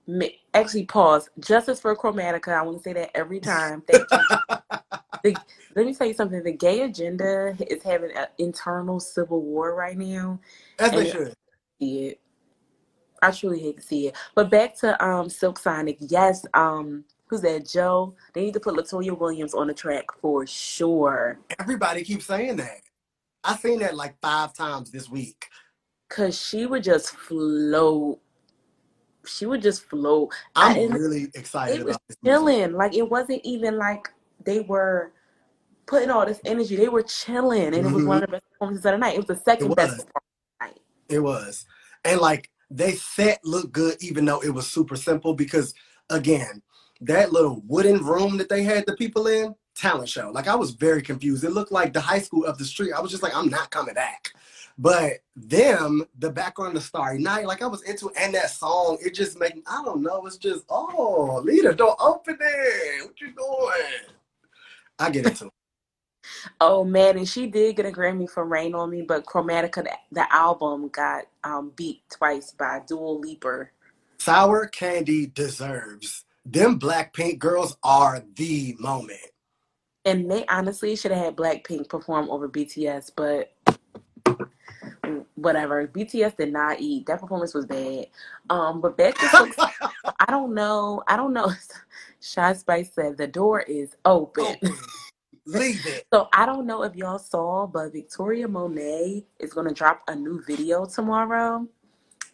mi- Actually, pause. Justice for Chromatica. I want to say that every time. Thank you. the, let me tell you something. The gay agenda is having an internal civil war right now. As they should. it. I truly hate to see it. But back to um Silk Sonic. Yes, um who's that? Joe. They need to put Latoya Williams on the track for sure. Everybody keeps saying that. I seen that like five times this week. Cause she would just float. She would just float. I'm I- really excited it was about this. music. chilling. Like it wasn't even like they were putting all this energy. They were chilling, and it was one of the best performances of the night. It was the second It best performance of the night. It was. And like they set looked good even though it was super simple because again, that little wooden room that they had the people in, talent show. Like I was very confused. It looked like the high school up the street. I was just like, I'm not coming back. But them, the background of Starry Night, like I was into and that song, it just made I don't know, it's just, oh, leader, don't open it. What you doing? I get into it. Oh man, and she did get a Grammy for Rain on Me, but Chromatica, the, the album, got um, beat twice by Dual Leaper. Sour Candy deserves. Them Blackpink girls are the moment. And they honestly should have had Blackpink perform over BTS, but whatever. BTS did not eat. That performance was bad. Um, but back Silk I don't know. I don't know. Shy Spice said the door is open. Open. Leave it. So I don't know if y'all saw, but Victoria Monet is gonna drop a new video tomorrow.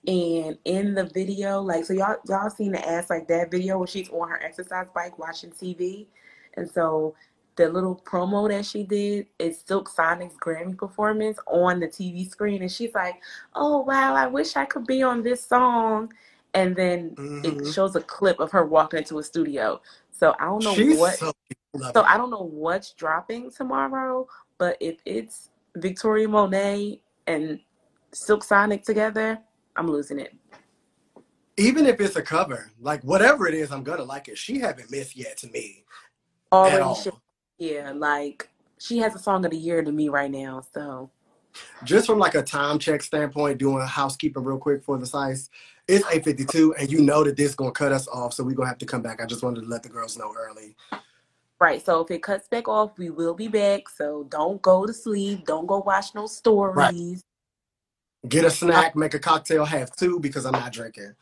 And in the video, like so y'all y'all seen the ass like that video where she's on her exercise bike watching TV. And so the little promo that she did is Silk Sonic's Grammy performance on the TV screen. And she's like, Oh wow, I wish I could be on this song. And then it Mhm. shows a clip of her walking into a studio. So I don't know She's what so lovely. so I don't know what's dropping tomorrow, but if it's Victoria Monet and Silk Sonic together, I'm losing it. Even if it's a cover, like whatever it is, I'm gonna like it. She haven't missed yet to me at Already, yeah, like she has a song of the year to me right now. So Just from like a time check standpoint, doing a housekeeping real quick for the Psyce, it's 8:52, and you know that this gonna cut us off, so we're gonna have to come back. I just wanted to let the girls know early. Right, so if it cuts back off, we will be back. So don't go to sleep. Don't go watch no stories. Right. Get a snack, make a cocktail, have two because I'm not drinking.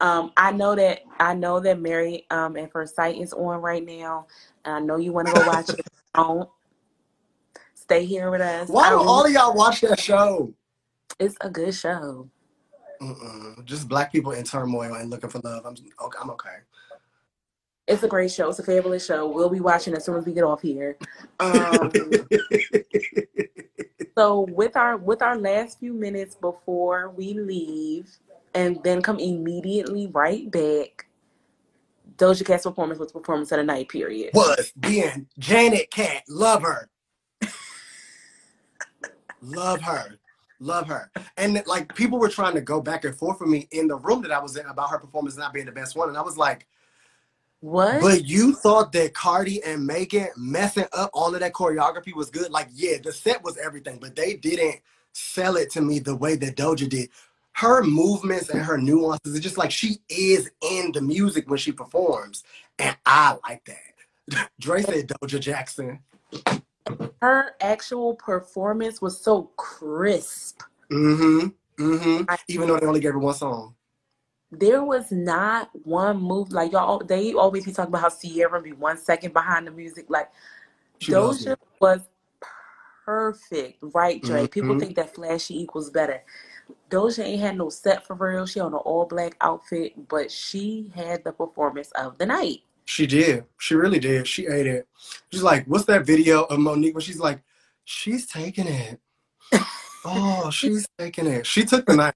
Um, I know that I know that Mary um at First Sight is on right now. And I know you want to go watch it. Don't stay here with us. Why don't don't- all of y'all watch that show? It's a good show. Mm-mm. Just black people in turmoil and looking for love. I'm okay. I'm okay. It's a great show. It's a fabulous show. We'll be watching as soon as we get off here. Um, so with our with our last few minutes before we leave, and then come immediately right back. Doja Cat's performance was performance of the night. Period. was being Janet Cat. Love her. love her. Love her. And like people were trying to go back and forth with me in the room that I was in about her performance not being the best one. And I was like, What? but you thought that Cardi and Megan messing up all of that choreography was good. Like, yeah, the set was everything, but they didn't sell it to me the way that Doja did. Her movements and her nuances, it's just like she is in the music when she performs. And I like that. Dre said Doja Jackson. her actual performance was so crisp. Mm-hmm. Mm-hmm. Even though they only gave her one song. There was not one move like y'all. They always be talking about how Ciara be one second behind the music. Like She Doja was perfect, right, Dre? People Mhm. think that flashy equals better. Doja ain't had no set for real. She on an all black outfit, but she had the performance of the night. She did. She really did. She ate it. She's like, what's that video of Monique where she's like, she's taking it. Oh, she's taking it. She took the night.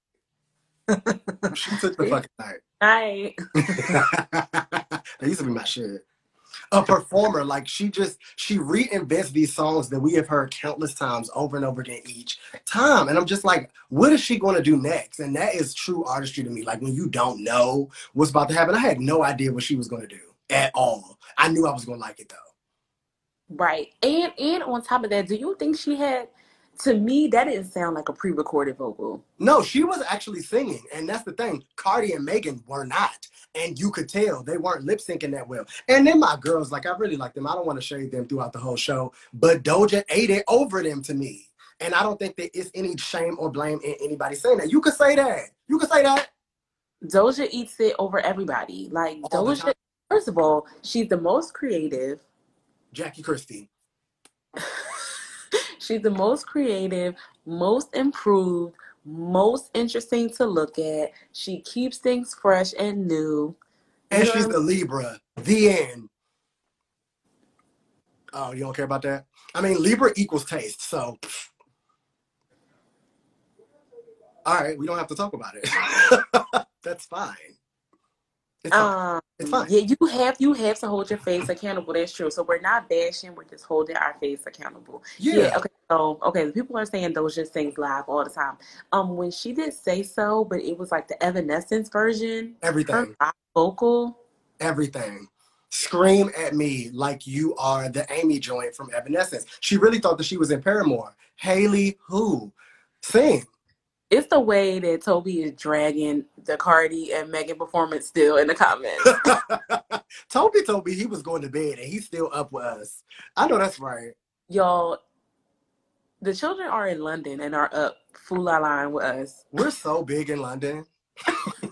she took the fucking night. Night. that used to be my shit. A performer, like she just she reinvents these songs that we have heard countless times over and over again each time. And I'm just like, what is she going to do next? And that is true artistry to me. Like when you don't know what's about to happen. I had no idea what she was going to do at all. I knew I was going to like it though. Right. And and on top of that, do you think she had to me that didn't sound like a pre-recorded vocal. No, she was actually singing, and that's the thing. Cardi and Megan were not, and you could tell they weren't lip syncing that well. And then my girls, like I really like them. I don't want to shade them throughout the whole show, but Doja ate it over them to me, and I don't think that it's any shame or blame in anybody saying that. You could say that. You could say that. Doja eats it over everybody. Like All Doja first of all, she's the most creative. Jackie Christie. She's the most creative, most improved, most interesting to look at. She keeps things fresh and new. And You she's a Libra. The end. Oh, you don't care about that? I mean, Libra equals taste, so. All right, we don't have to talk about it. That's fine. It's fine. Um, It's fine. yeah, you have you have to hold your face accountable. That's true. So we're not bashing. We're just holding our face accountable. Yeah. Okay. So okay, the people are saying those just things live all the time. Um, when she did say so, but it was like the Evanescence version. Everything. live vocal. Everything. Scream at me like you are the Amy joint from Evanescence. She really thought that she was in Paramore. Hayley, who? Sing. It's the way that Toby is dragging the Cardi and Megan performance still in the comments. Toby told me he was going to bed and he's still up with us. I know that's right. Y'all, the children are in London and are up full line with us. We're so big in London.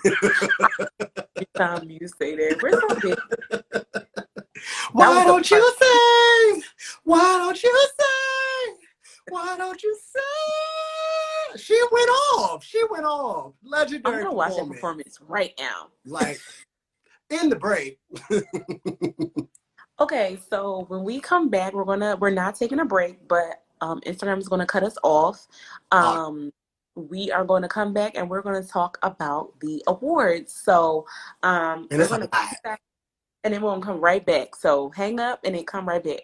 Every time you say that, we're so big. Why don't you sing? Why don't you sing? Why don't you sing? She went off. She went off. Legendary. I'm gonna watch that performance. right now. Like in the break. Okay, so when we come back, we're gonna we're not taking a break, but um, Instagram is gonna cut us off. Um, we are going to come back and we're going to talk about the awards. So um, And we're gonna back, and then we're gonna come right back. So hang up and then come right back.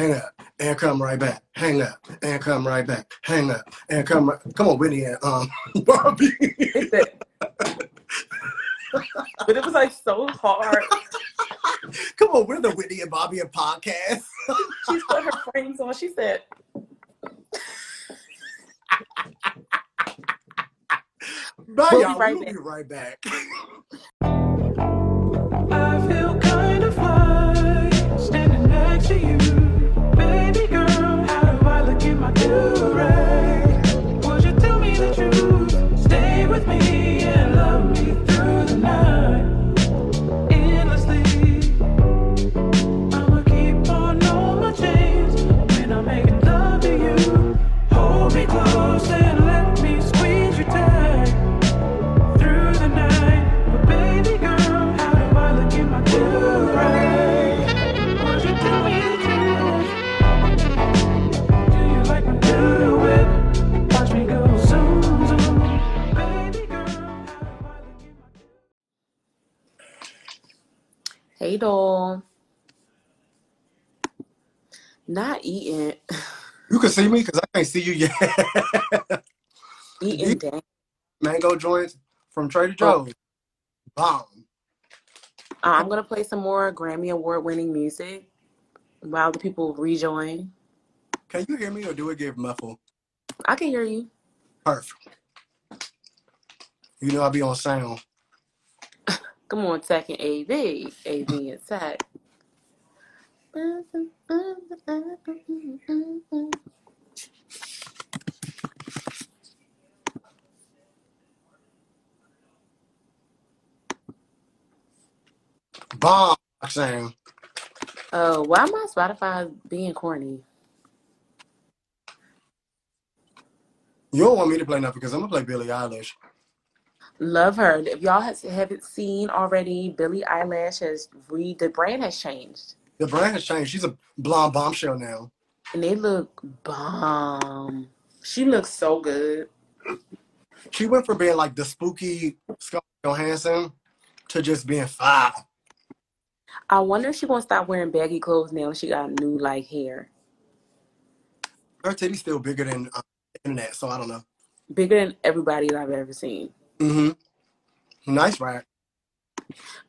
Hang up and come right back. Hang up and come right back. Hang up and come right. Come on, Whitney and um Barbie. It. but it was like so hard. come on, we're the Whitney and Bobby and podcast. She put her frames on. She said, Bye, We'll be y'all. right we'll back. be right back. I "Hey, not eating." You can see me because I can't see you yet. Eating. Mango joints from Trader Oh. Joe's. Bomb. Uh, I'm gonna play some more Grammy Award winning music while the people rejoin. Can you hear me or do it give muffle? I can hear you. Perfect. You know I be on sound. Come on, Tech and AV. AV and Tech. Bomb sound. Oh, why my Spotify being corny? You don't want me to play nothing because I'm gonna play Billie Eilish. Love her. If y'all has, haven't seen already, Billie Eilish has re the brand has changed, The brand has changed. She's a blonde bombshell now. and they look bomb. She looks so good. She went from being like the spooky Scarlett Johansson to just being fire. I wonder if she gonna stop wearing baggy clothes now. She got new like hair, Her titty's still bigger than uh, internet, so I don't know. bigger than everybody that I've ever seen. Mm-hmm. Nice rack.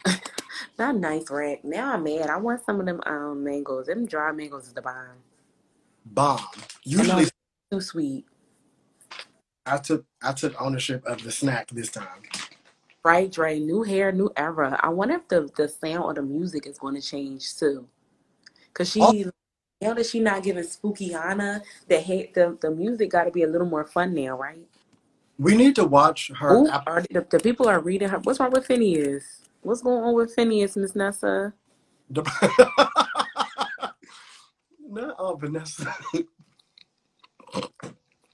Not nice rack. Now I'm mad. I want some of them um mangoes. Them dry mangoes is the bomb. Bomb. Usually Too sweet. I took I took ownership of the snack this time. Right, Dre. New hair, new era. I wonder if the the sound of the music is going to change too. Cause she Oh. now that she not giving spooky Hana, the the the music got to be a little more fun now, right? We need to watch her. Ooh, app- are the, the people are reading her. What's wrong with Finneas? What's going on with Finneas, Miss Nessa? Not oh, Vanessa.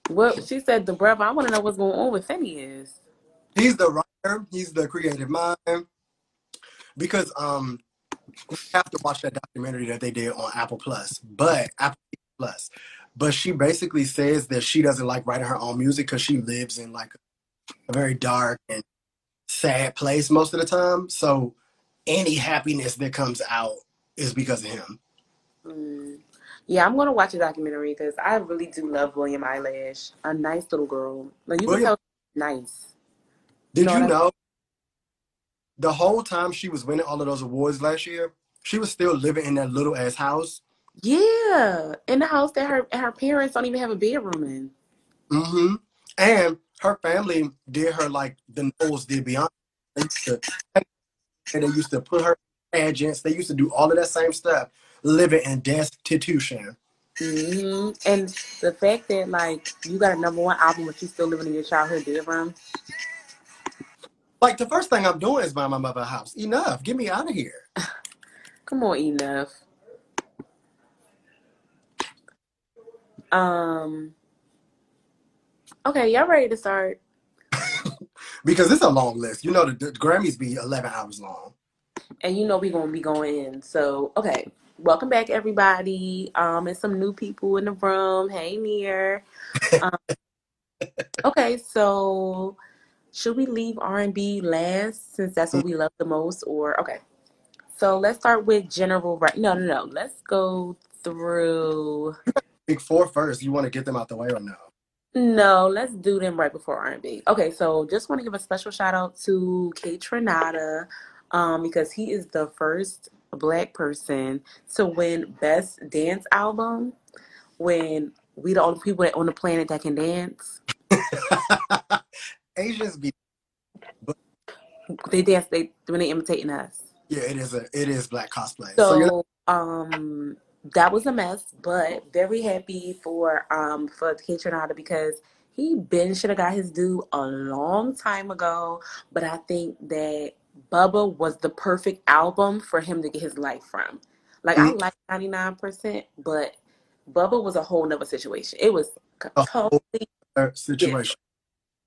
well, she said, the brother. I want to know what's going on with Finneas. He's the writer. He's the creative mind. Because um, we have to watch that documentary that they did on Apple Plus, but Apple Plus. But she basically says that she doesn't like writing her own music because she lives in like a very dark and sad place most of the time. So any happiness that comes out is because of him. Mm. Yeah, I'm gonna watch a documentary because I really do love William Eyelash. A nice little girl. Like you can William- tell, nice. Did know you what I- know the whole time she was winning all of those awards last year, she was still living in that little ass house? Yeah, in the house that her her parents don't even have a bedroom in. Mm-hmm. And her family did her like the Knowles did Beyonce. They used to, and they used to put her pageants. They used to do all of that same stuff, living in destitution. Mm-hmm. And the fact that like you got a number one album, but you still living in your childhood bedroom. Like the first thing I'm doing is buying my mother a house. Enough. Get me out of here. Come on, enough. Um. Okay, y'all ready to start? Because it's a long list. You know the, the Grammys be 11 hours long. and you know we're gonna be going in. So okay, welcome back everybody. Um, and some new people in the room. Hey, Near. Um, okay, so should we leave R and B last since that's what we love the most, or okay? So let's start with general. Right? No, no, no. Let's go through. Big four first. You want to get them out the way or no? No, let's do them right before R&B. Okay, so just want to give a special shout out to Kaytranada, um, because he is the first black person to win Best Dance Album when we the only people on the planet that can dance. Asians be They dance they when they imitating us. yeah. It is a it is black cosplay. So, So um that was a mess, but very happy for um for Trinata because he been should have got his due a long time ago. But I think that Bubba was the perfect album for him to get his life from. Like I Mhm. like ninety nine percent, but Bubba was a whole nother situation. It was A totally situation.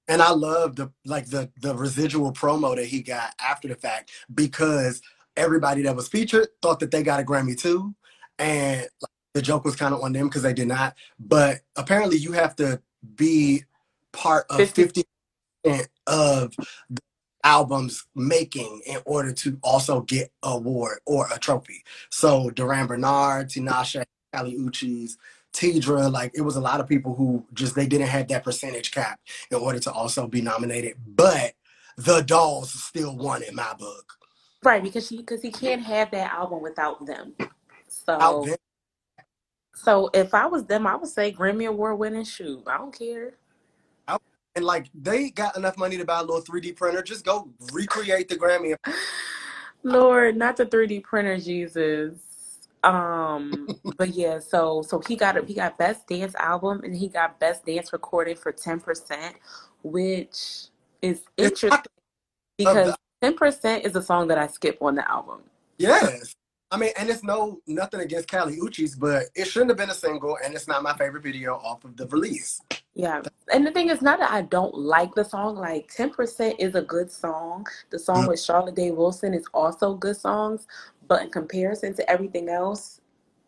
And I love the like the the residual promo that he got after the fact because everybody that was featured thought that they got a Grammy too, and like, the joke was kind of on them because they did not. But apparently, you have to be part of 50 percent of the album's making in order to also get a award or a trophy. So Durand Bernarr, Tinashe, Kali Uchis, Teedra, like it was a lot of people who just they didn't have that percentage cap in order to also be nominated. But the Dolls still won in my book. Right, because she because he can't have that album without them. So so if I was them, I would say Grammy Award winning shoe. I don't care. and like they got enough money to buy a little 3D printer. Just go recreate the Grammy. Lord, not the 3D printer, Jesus. Um, but yeah, so so he got he got best dance album and he got best dance recording for ten percent, which is interesting because ten percent is a song that I skip on the album. Yes. I mean, and it's no nothing against Kali Uchis, but it shouldn't have been a single, and it's not my favorite video off of the release. Yeah, and the thing is not that I don't like the song. Like ten percent is a good song. The song Mm. with Charlotte Day Wilson is also good songs, but in comparison to everything else,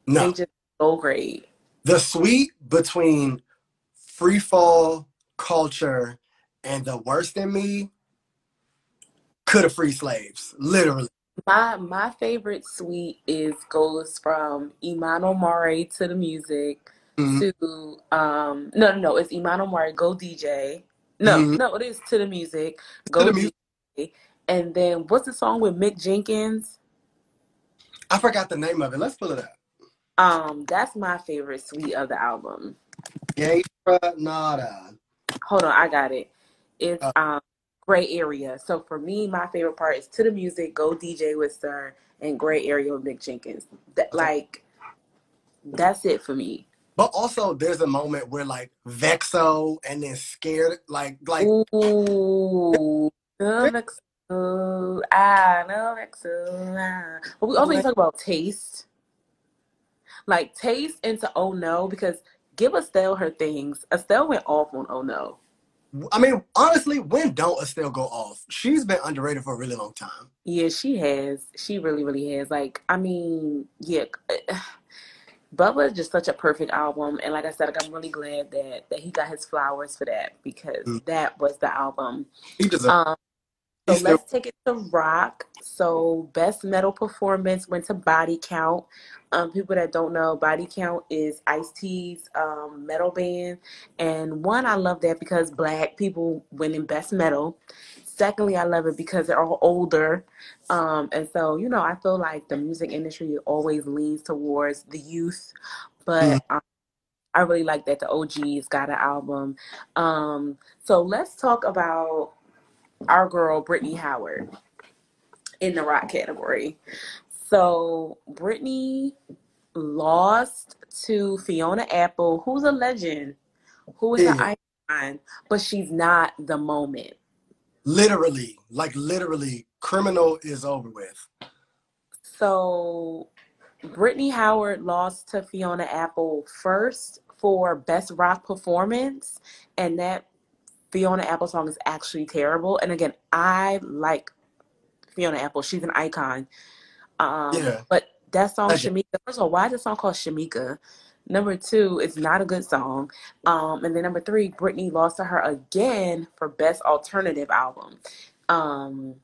they No, just so great. the suite between free fall culture and the worst in me could have free slaves, literally. My my favorite suite is goes from Imano Mare to the music Mhm. to um no no no it's Imano Mare go DJ no Mhm. no it is to the music go the music. DJ and then what's the song with Mick Jenkins I forgot the name of it. Let's pull it up. um that's my favorite suite of the album Gay Nada. hold on I got it it's Uh, um Gray Area so for me my favorite part is to the music go DJ with SiR and Gray Area with Mick Jenkins that okay. like that's it for me. But also, there's a moment where like Vexo and then scared, like like Ooh, no vexo, ah, no vexo, ah. But we also need to talk about taste. Like taste into oh no, because give Estelle her things. Estelle went off on oh no. I mean, honestly, when don't Estelle go off? She's been underrated for a really long time. Yeah, she has. She really, really has. Like, I mean, yeah. Bubba is just such a perfect album, and like I said, like I'm really glad that that he got his flowers for that because Mm. that was the album. He deserves. Um, So let's take it to rock. So best metal performance went to Body Count. Um, people that don't know, Body Count is Ice T's um, metal band, and one I love that because black people winning best metal. Secondly, I love it because they're all older, um, and so you know I feel like the music industry always leans towards the youth, but um, I really like that the OGs got an album. Um, so let's talk about our girl Brittany Howard in the rock category. So Brittany lost to Fiona Apple, who's a legend, who is an icon, but she's not the moment. literally, like literally, criminal is over with. So Brittany Howard lost to Fiona Apple first for best rock performance, and that Fiona Apple song is actually terrible. And again, I like Fiona Apple; she's an icon. Um, Yeah, but that song. Shameika, first of all, why is the song called Shameika? Number two, it's not a good song. Um, and then number three, Brittany lost to her again for best alternative album. Um,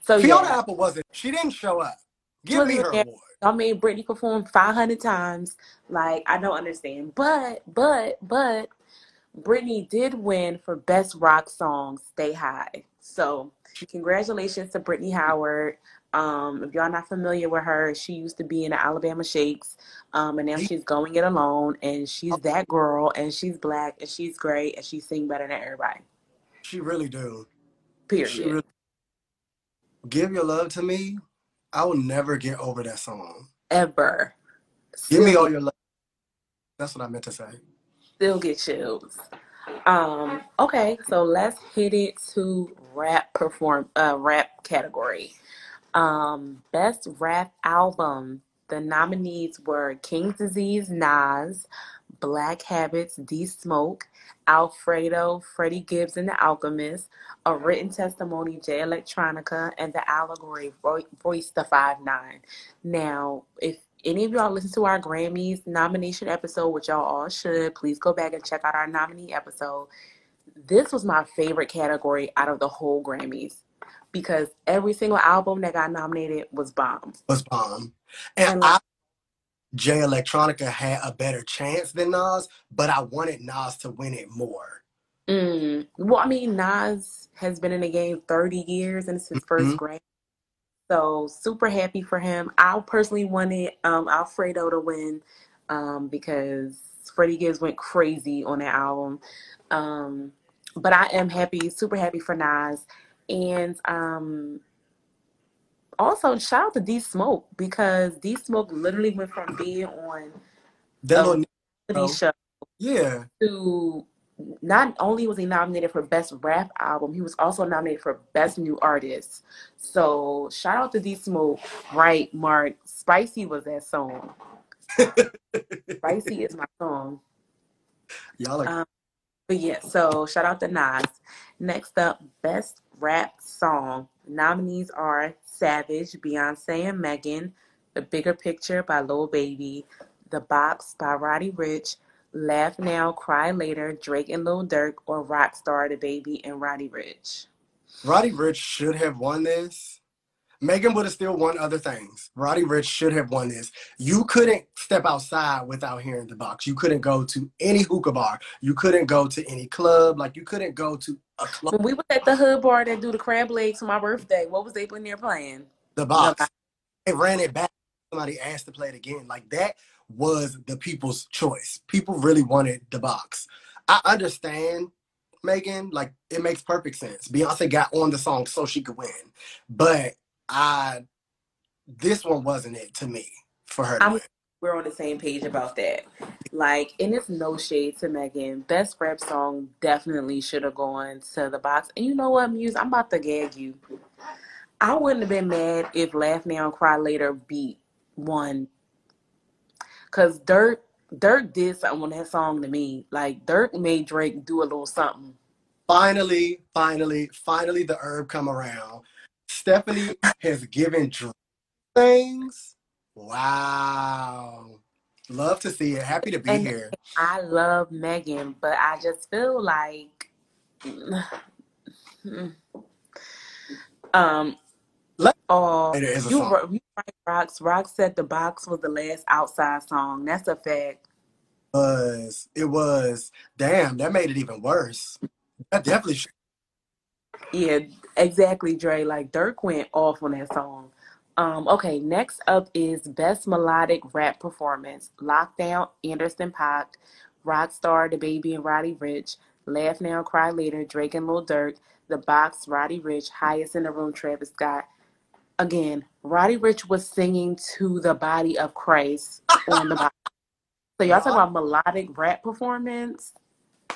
so Fiona yeah, Apple wasn't. She didn't show up. Give me her there. award. I mean, Brittany performed 500 times. Like, I don't understand. But, but, but, Brittany did win for Best Rock Song, Stay High. So, congratulations to Brittany Howard. Um, if y'all not familiar with her, she used to be in the Alabama Shakes, um, and now she's going it alone. And she's that girl, and she's black, and she's great, and she sing better than everybody. She really do. Period. really. Give your love to me. I will never get over that song. Ever. Give me all your love. That's what I meant to say. Still get chills. Um, okay, so let's hit it to rap perform uh rap category. Um, best rap album. The nominees were King's Disease, Nas, Black Habits, D Smoke, Alfredo, Freddie Gibbs and the Alchemist, A Written Testimony, Jay Electronica, and The Allegory, Vo- Royce da Five Nine. Now, if any of y'all listen to our Grammys nomination episode, which y'all all should, please go back and check out our nominee episode. This was my favorite category out of the whole Grammys because every single album that got nominated was bomb. Was bomb. And And I like, Jay Electronica had a better chance than Nas, but I wanted Nas to win it more. Mm. Well, I mean, Nas has been in the game 30 years and it's his first Mhm. Grammy. So super happy for him. I personally wanted um, Alfredo to win um, because Freddie Gibbs went crazy on that album. Um, but I am happy, super happy for Nas. And um, also shout out to D Smoke because D Smoke literally went from being on That little, show yeah, to not only was he nominated for best rap album, he was also nominated for best new artist. So shout out to D Smoke, right? Mark Spicy was that song. Spicy is my song. y'all are Um, But yeah, so shout out to Nas. Next up, best rap song. Nominees are Savage, Beyonce and Megan, The Bigger Picture by Lil Baby, The Box by Roddy Ricch, Laugh Now, Cry Later, Drake and Lil Durk, or Rockstar, DaBaby and Roddy Ricch. Roddy Ricch should have won this. Megan would have still won other things. Roddy Ricch should have won this. You couldn't step outside without hearing the box. You couldn't go to any hookah bar. You couldn't go to any club. Like you couldn't go to a club. When we was at the hood bar that do the crab legs for my birthday, what was they putting there playing? The box. They ran it back. Somebody asked to play it again. Like that was the people's choice. People really wanted the box. I understand Megan. Like it makes perfect sense. Beyonce got on the song so she could win, but I this one wasn't it to me for her to I'm- win. we're on the same page about that. Like, and it's no shade to Megan. Best rap song definitely should have gone to the box. And you know what, Muse? I'm about to gag you. I wouldn't have been mad if Laugh Now and Cry Later beat one. Cause Durk Durk did something on that song to me. Like Durk made Drake do a little something. Finally, finally, finally, the herb come around. Stephanie has given Drake things. Wow. Love to see it. Happy to be And- here. I love Megan, but I just feel like um Let- oh It is a you, song. ro- you right, Rocks. Rock said the box was the last outside song. That's a fact. was it was damn that made it even worse that definitely should Yeah, exactly, Dre. Like Durk went off on that song. Um, okay, next up is Best Melodic Rap Performance. Lockdown, Anderson Paak, Rockstar, DaBaby and Roddy Ricch, Laugh Now, Cry Later, Drake and Lil Durk, The Box, Roddy Ricch, Highest in the Room, Travis Scott. Again, Roddy Ricch was singing to the body of Christ on the box. So y'all talk about melodic rap performance?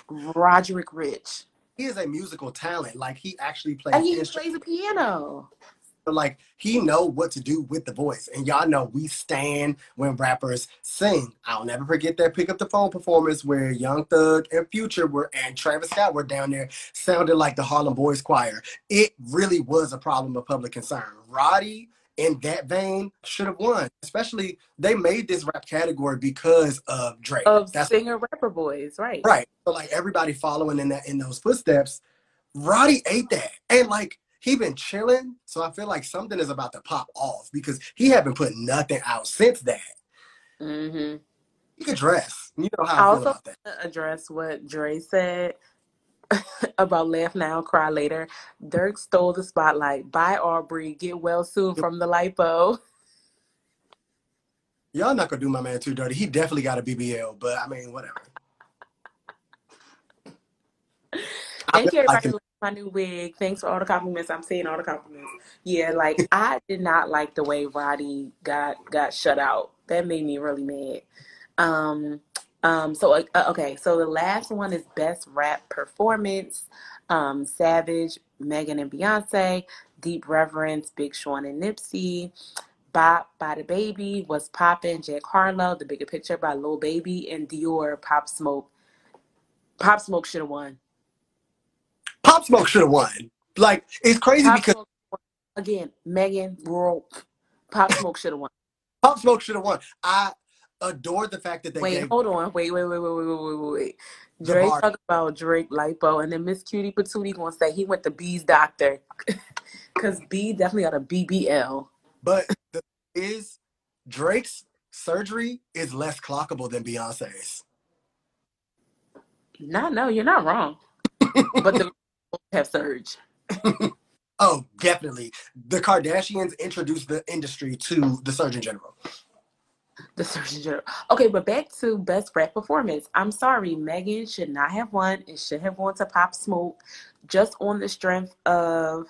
Roderick Rich. he is a musical talent like he actually plays And he plays the piano. Like he know what to do with the voice and y'all know we stand when rappers sing i'll never forget that pick up the phone performance where young thug and future were and travis scott were down there sounded like the harlem boys choir it really was a problem of public concern roddy in that vein should have won especially they made this rap category because of drake of that's singer rapper boys, right? Right. So like everybody following in that in those footsteps, Roddy ate that. And like he been chilling. So I feel like something is about to pop off because he haven't put nothing out since that. hmm He could dress. You know I how I, also feel about that. address what Dre said about laugh now, cry later. Durk stole the spotlight. Bye, Aubrey. Get well soon from the lipo. Y'all not gonna do my man too dirty. He definitely got a BBL, but I mean whatever. Thank you, everybody. My new wig. Thanks for all the compliments. I'm saying all the compliments. Yeah, like I did not like the way Roddy got got shut out. That made me really mad. Um, um. So uh, okay. So the last one is best rap performance. Um, Savage, Megan and Beyonce, Deep Reverence, Big Sean and Nipsey. Bop by DaBaby was Poppin', Jack Harlow, The Bigger Picture by Lil Baby, and Dior, Pop Smoke. Pop Smoke should have won. Pop Smoke should have won. Like it's crazy Pop because Smoke again, Megan, Rural, Pop Smoke should have won. Pop Smoke should have won. I adored the fact that they Wait, hold on. Wait, wait, wait, wait, wait, wait, wait, wait. Drake talk about Drake lipo, and then Miss Cutie Patootie gonna say he went to B's doctor, cause B definitely got a BBL. But the is Drake's surgery is less clockable than Beyonce's. No, no, you're not wrong. but the have surge. Oh, definitely. The Kardashians introduced the industry to the Surgeon General. The Surgeon General. Okay, but back to best rap performance. I'm sorry, Megan should not have won. It should have won to Pop Smoke, just on the strength of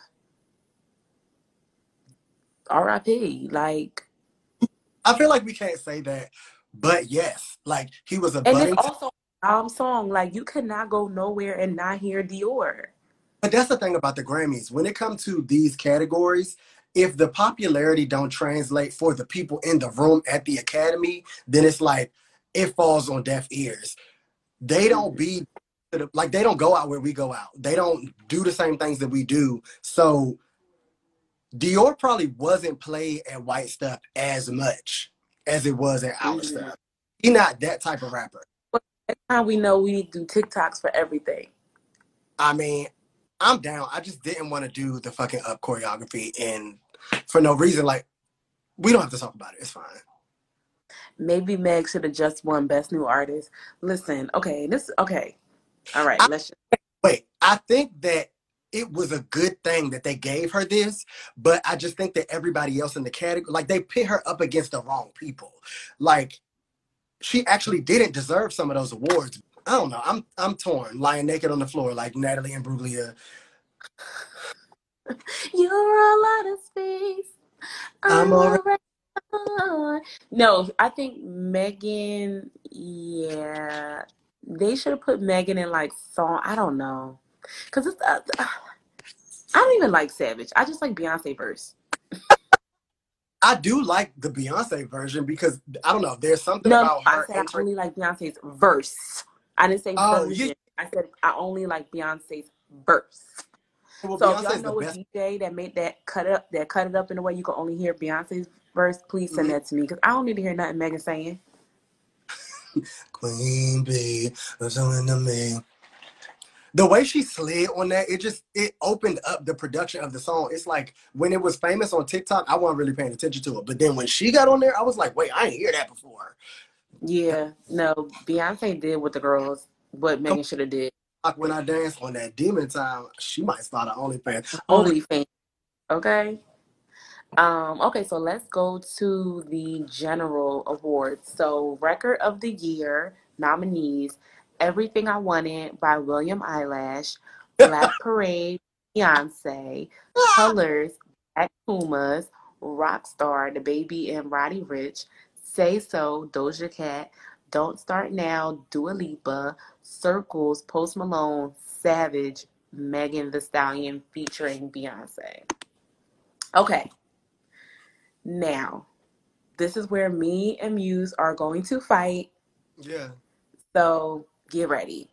R.I.P. Like, I feel like we can't say that, but yes, like he was a and it's also um song. Like, you could not go nowhere and not hear Dior. But that's the thing about the Grammys. When it comes to these categories, if the popularity don't translate for the people in the room at the Academy, then it's like it falls on deaf ears. They don't be like they don't go out where we go out. They don't do the same things that we do. So Dior probably wasn't played at White Stuff as much as it was at Our Mhm. Stuff. He not that type of rapper. But that's how we know we need to do TikToks for everything. I mean, I'm down. I just didn't want to do the fucking up choreography and for no reason. Like, we don't have to talk about it. It's fine. Maybe Meg should have just won Best New Artist. Listen, okay, this okay. All right, I- let's just Wait, I think that it was a good thing that they gave her this, but I just think that everybody else in the category, like, they pit her up against the wrong people. Like, she actually didn't deserve some of those awards. I don't know. I'm I'm torn, lying naked on the floor like Natalie and Bruglia. You're a lot of space. I'm alright. alright. No, I think Megan, yeah. They should have put Megan in like song. I don't know. Cause it's uh, I don't even like Savage. I just like Beyonce verse. I do like the Beyonce version because I don't know. There's something No, about I her said I only like Beyonce's verse. I didn't say Oh, version. you- I said I only like Beyonce's verse. Well, So if y'all know a. DJ that made that cut up that cut it up in a way you can only hear Beyonce's verse, please send Mhm. that to me because I don't need to hear nothing Megan saying. Queen bee, something to me. The way she slid on that, it just it opened up the production of the song. It's like when it was famous on TikTok, I wasn't really paying attention to it. But then when she got on there, I was like, wait, I didn't hear that before. Yeah, no, Beyonce did what the girls what Megan should have did. Like when I dance on that Demon Time, she might start an OnlyFans. Only Only. Okay. Um, okay, so let's go to the general awards. So record of the year nominees, Everything I Wanted by William Eyelash, Black Parade, Beyonce, Colors, Black Pumas, Rockstar, DaBaby and Roddy Ricch, Say So, Doja Cat, Don't Start Now, Dua Lipa, Circles, Post Malone, Savage, Megan Thee Stallion featuring Beyonce. Okay. Now, this is where me and Muse are going to fight. yeah. So get ready.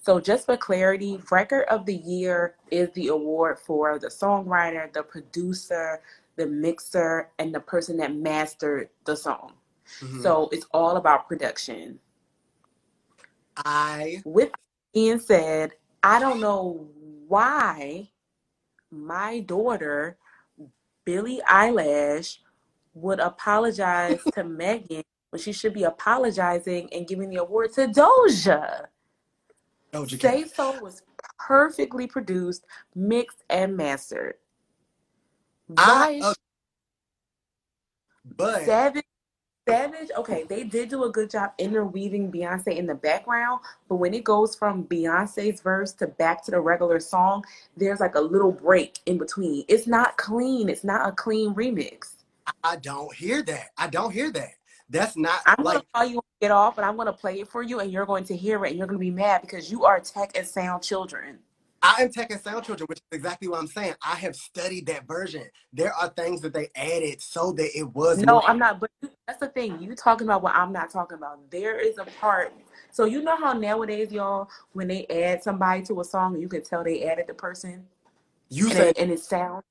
So, just for clarity, Record of the Year is the award for the songwriter, the producer, the mixer, and the person that mastered the song. Mhm. So, it's all about production. I With being said, I don't know why my daughter, Billie Eilish, would apologize to Megan when she should be apologizing and giving the award to Doja. Doja Say. So was perfectly produced, mixed, and mastered. Why I, uh, but Savage, Savage, okay, they did do a good job interweaving Beyonce in the background, but when it goes from Beyonce's verse to back to the regular song, there's like a little break in between. It's not clean. It's not a clean remix. I don't hear that. I don't hear that. That's not I'm like gonna call you get off, and I'm gonna play it for you, and you're going to hear it, and you're gonna be mad because you are tech and sound children. I am and sound children, which is exactly what I'm saying. I have studied that version. There are things that they added so that it was No, more. I'm not. But that's the thing. You talking about what I'm not talking about. There is a part. So you know how nowadays, y'all, when they add somebody to a song, you can tell they added the person, you and said it, and it sounds,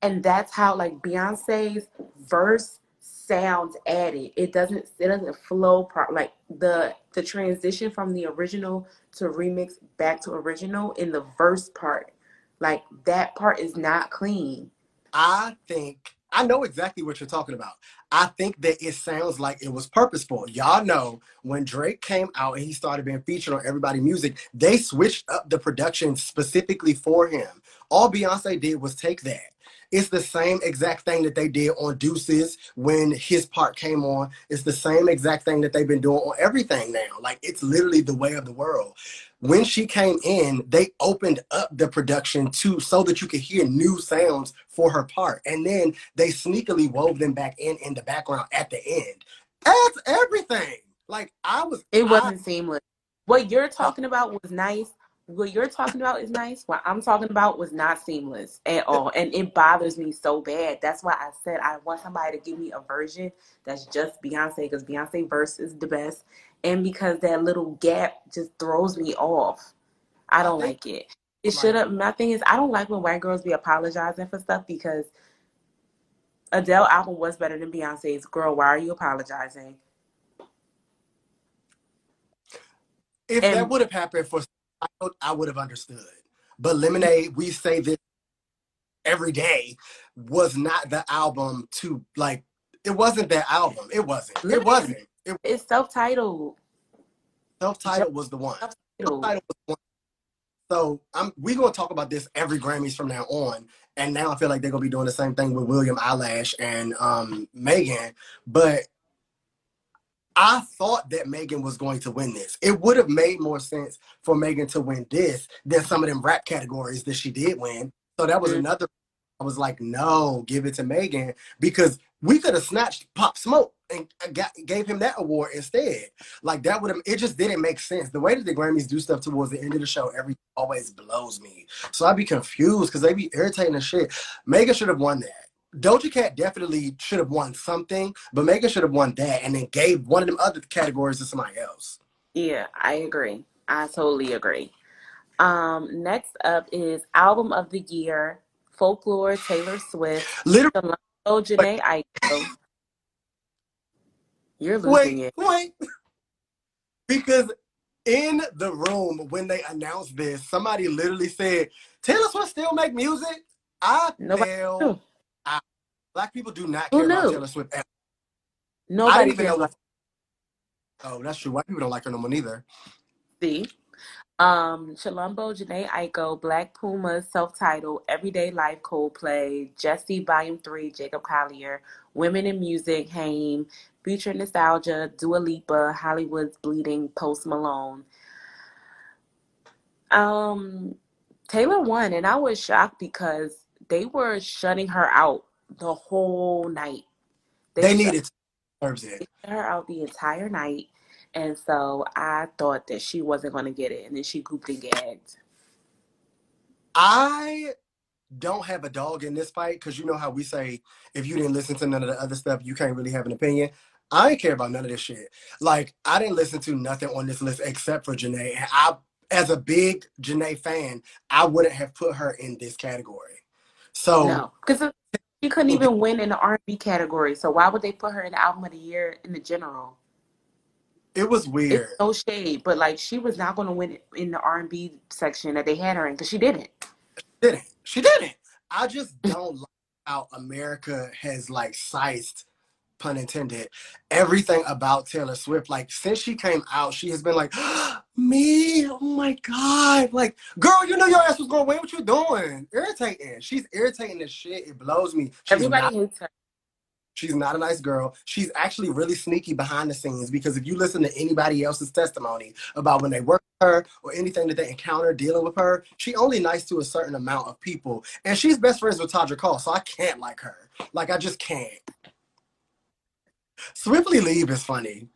and that's how like Beyonce's verse sounds added. It doesn't. It doesn't flow pro- like the the transition from the original to remix back to original in the verse part. Like that part is not clean. I think I know exactly what you're talking about. I think that it sounds like it was purposeful. Y'all know when Drake came out and he started being featured on Everybody Music, they switched up the production specifically for him. All Beyonce did was take that. It's the same exact thing that they did on Deuces when his part came on. It's the same exact thing that they've been doing on everything now. Like it's literally the way of the world. When she came in, they opened up the production to so that you could hear new sounds for her part, and then they sneakily wove them back in in the background at the end. That's everything. Like I was, It wasn't seamless. What you're talking about was nice. What you're talking about is nice. What I'm talking about was not seamless at all. And it bothers me so bad. That's why I said I want somebody to give me a version that's just Beyonce because Beyonce verse is the best. And because that little gap just throws me off. I don't like it. It should have my thing is I don't like when white girls be apologizing for stuff because Adele album was better than Beyonce's. Girl, why are you apologizing? if that would have happened for I would have understood. But Lemonade, we say this every day, was not the album to like. It wasn't that album. It wasn't. It wasn't. It It's self-titled. self-titled was the one. Self-titled. Self-titled was the one. So I'm we're gonna talk about this every Grammys from now on. And now I feel like they're gonna be doing the same thing with William Eyelash and um Megan. But I thought that Megan was going to win this. It would have made more sense for Megan to win this than some of them rap categories that she did win. So that was Mhm. another. I was like, no, give it to Megan because we could have snatched Pop Smoke and got, gave him that award instead. Like that would have. It just didn't make sense. The way that the Grammys do stuff towards the end of the show, every always blows me. So I'd be confused because they be irritating the shit. Megan should have won that. Doja Cat definitely should have won something, but Megan should have won that and then gave one of them other categories to somebody else. Yeah, I agree. I totally agree. Um, next up is album of the year, Folklore, Taylor Swift, Literally, Jhené Aiko. You're losing wait, it. wait. because in the room when they announced this, somebody literally said, Taylor Swift still make music? I Nobody knew. Black people do not Who care about knew? Taylor Swift. I Nobody didn't even cares know. about Oh, that's true. White people don't like her no more neither. See. Um, Chilombo, Jhené Aiko, Black Puma, self-titled, Everyday Life, Coldplay, Djesse Volume 3, Jacob Collier, Women in Music, Haim, Future Nostalgia, Dua Lipa, Hollywood's Bleeding, Post Malone. Um, Taylor won, and I was shocked because they were shutting her out the whole night. They shut- needed it. they her out the entire night, and so I thought that she wasn't going to get it, and then she gooped and gagged. I don't have a dog in this fight because you know how we say if you didn't listen to none of the other stuff, you can't really have an opinion. I ain't care about none of this shit. Like I didn't listen to nothing on this list except for Jhené. And I, as a big Jhené fan, I wouldn't have put her in this category. So No, because she couldn't hmm. even win in the R&B category. So why would they put her in the album of the year in the general? it was weird. It's no shade, but like she was not going to win in the R&B section that they had her in because she didn't. didn't. She didn't. I just don't like how America has like sized, pun intended, everything about Taylor Swift. Like since she came out, she has been like, me, oh my god, like girl, you know your ass was going away. What you doing? Irritating. She's irritating the shit. It blows me. She's Everybody not, hates her. she's not a nice girl. She's actually really sneaky behind the scenes because if you listen to anybody else's testimony about when they work with her or anything that they encounter dealing with her, she only nice to a certain amount of people. And she's best friends with Tadra Call, so I can't like her. Like I just can't. Swiftly Leave is funny.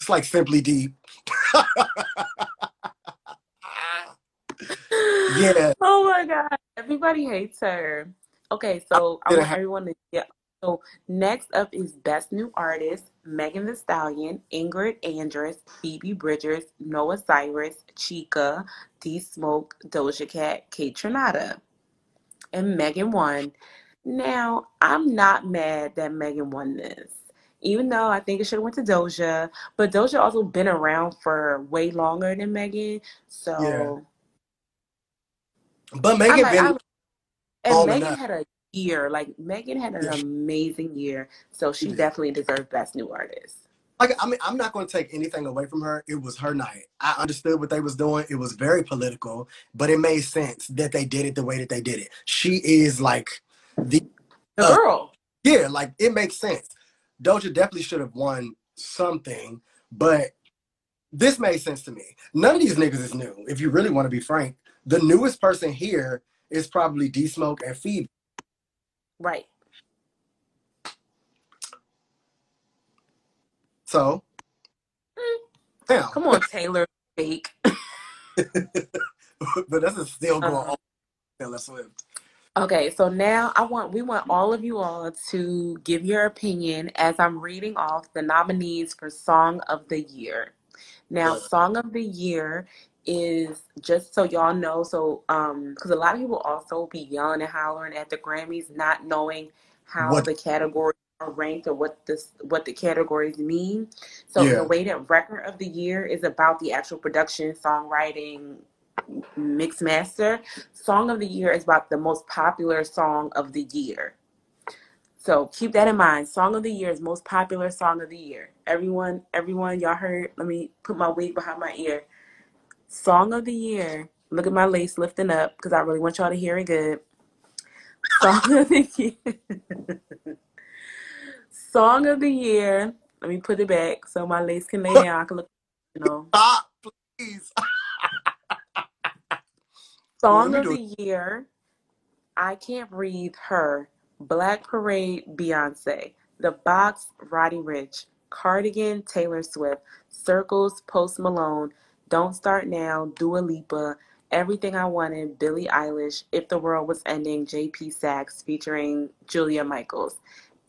It's like simply deep. Yeah. Oh my God. Everybody hates her. Okay, so I didn't want have- everyone to yeah. So next up is Best New Artist, Megan Thee Stallion, Ingrid Andress, Phoebe Bridgers, Noah Cyrus, Chika, D Smoke, Doja Cat, Kaytranada. And Megan won. Now, I'm not mad that Megan won this. Even though I think it should have went to Doja, but Doja also been around for way longer than Megan. So But Megan like, been and Megan had a year. Like Megan had an Yeah. amazing year, so she did. definitely deserves best new artist. like I mean, I'm not going to take anything away from her. It was her night. I understood what they was doing. It was very political, but it made sense that they did it the way that they did it. She is like the The Uh, girl. yeah, like it makes sense. Doja definitely should have won something, but this made sense to me. None of these niggas is new. If you really want to be frank, the newest person here is probably D Smoke and Phoebe. Right. So, yeah, Come on, Taylor fake. but that's still going Uh-huh. on. Taylor Swift. Okay, so now I want we want all of you all to give your opinion as I'm reading off the nominees for Song of the Year. Now, Song of the Year is just so y'all know, so um, because a lot of people also be yelling and hollering at the Grammys, not knowing how What- the categories are ranked or what this what the categories mean. So Yeah. the way that Record of the Year is about the actual production, songwriting, mix master. Song of the Year is about the most popular song of the year. So keep that in mind. Song of the Year is most popular song of the year. Everyone, everyone, y'all heard. Let me put my wig behind my ear. Song of the Year. Look at my lace lifting up because I really want y'all to hear it good. Song of the Year. Song of the Year. Let me put it back so my lace can lay down. I can look, you know. Stop, please. Song of the year, I Can't Breathe, Her, Black Parade, Beyonce, The Box, Roddy Ricch, Cardigan, Taylor Swift, Circles, Post Malone, Don't Start Now, Dua Lipa, Everything I Wanted, Billie Eilish, If the World Was Ending, JP Saxe featuring Julia Michaels.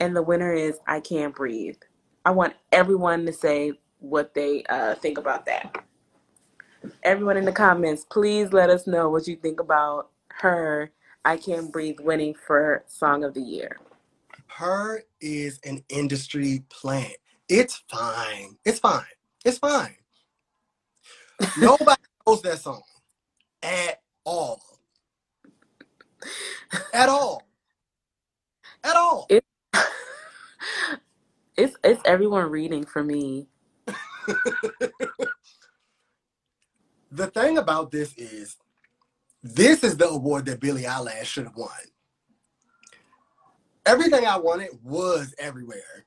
And the winner is I Can't Breathe. I want everyone to say what they uh, think about that everyone in the comments, please let us know what you think about her I Can't Breathe winning for Song of the Year. Her is an industry plant. It's fine. It's fine. It's fine. Nobody knows that song at all. At all. At all. It, it's it's everyone reading for me. The thing about this is, this is the award that Billie Eilish should have won. Everything I wanted was everywhere.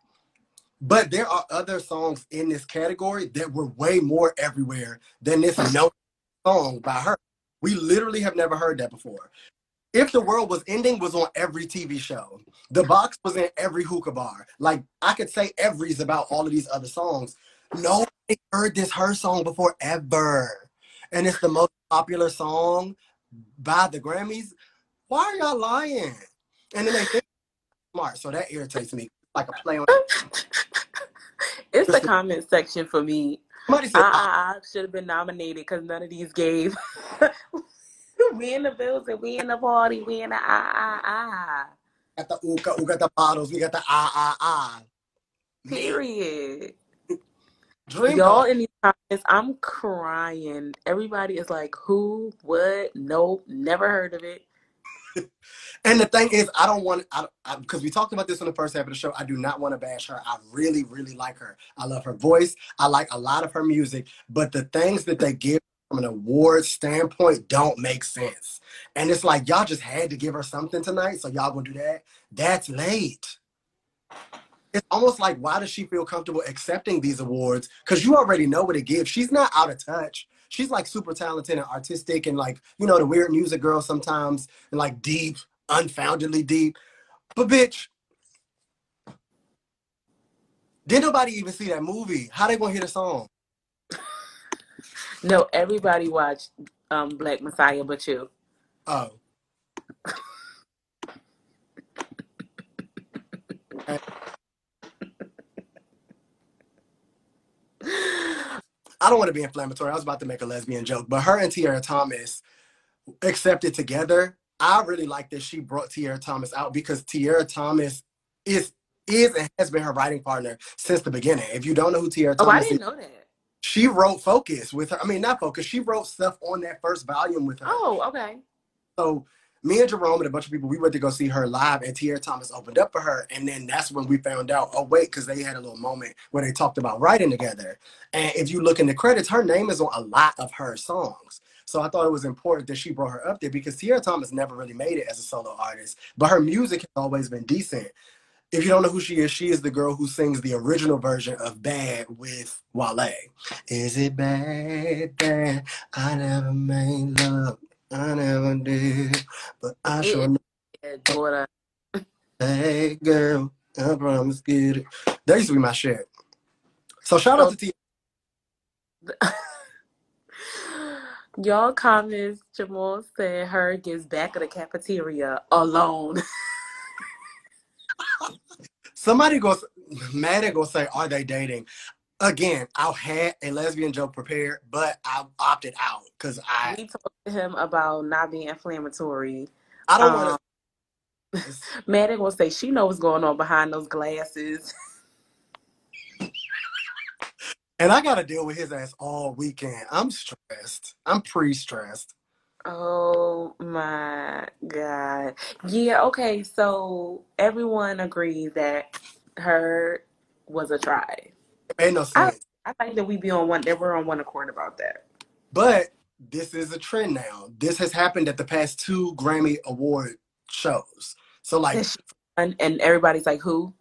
But there are other songs in this category that were way more everywhere than this no song by her. We literally have never heard that before. If the World Was Ending was on every TV show. The box was in every hookah bar. Like I could say every's about all of these other songs. Nobody heard this her song before ever. And it's the most popular song by the Grammys. Why are y'all lying? And then they think smart, so that irritates me. Like a play on It's the comment section for me. somebody said, I, I, I should have been nominated because none of these gave. we in the building, we in the party, we in the ah ah ah. got the ooka, we got the bottles, we got the ah ah ah. Period. Dream Y'all in these comments, I'm crying. Everybody is like, who, what, nope, never heard of it. And the thing is, I don't want I, I because we talked about this in the first half of the show. I do not want to bash her. I really, really like her. I love her voice. I like a lot of her music, but the things that they give from an award standpoint don't make sense. And it's like y'all just had to give her something tonight, so y'all gonna do that. That's late. It's almost like why does she feel comfortable accepting these awards? Because you already know what it gives. She's not out of touch. She's like super talented and artistic and like, you know, the weird music girl sometimes and like deep, unfoundedly deep. But bitch, did nobody even see that movie? How they gonna hear the song? No, everybody watched um, Black Messiah but you. Oh. I don't want to be inflammatory. I was about to make a lesbian joke, but her and Tiara Thomas accepted together. I really like that she brought Tiara Thomas out because Tiara Thomas is is and has been her writing partner since the beginning. If you don't know who Tierra Oh, I Thomas didn't is, know that. she wrote Focus with her. I mean, not Focus. She wrote stuff on that first volume with her. Oh, okay. So Me and Jerome and a bunch of people, we went to go see her live, and Tiara Thomas opened up for her. And then that's when we found out, oh, wait, because they had a little moment where they talked about writing together. And if you look in the credits, her name is on a lot of her songs. So I thought it was important that she brought her up there because Tiara Thomas never really made it as a solo artist, but her music has always been decent. If you don't know who she is, she is the girl who sings the original version of Bad with Wale. Is it bad that I never made love? I never did, but I sure know. Daughter. Hey girl, I promise get it. That used to be my shit. So shout out oh. to T. Y'all comments, Jamal said her gets back of the cafeteria alone. Somebody goes, Maddie gonna say, are they dating? Again, I had a lesbian joke prepared, but I opted out because I we talked to him about not being inflammatory. I don't Um, want to. Maddie gonna say she knows what's going on behind those glasses. And I gotta deal with his ass all weekend. I'm stressed. I'm pre-stressed. Oh my God. Yeah, okay, so everyone agrees that her was a try. Ain't no I sense. I think that we be on one that we're on one accord about that. But this is a trend now. This has happened at the past two Grammy Award shows. So like, won, and everybody's like, who?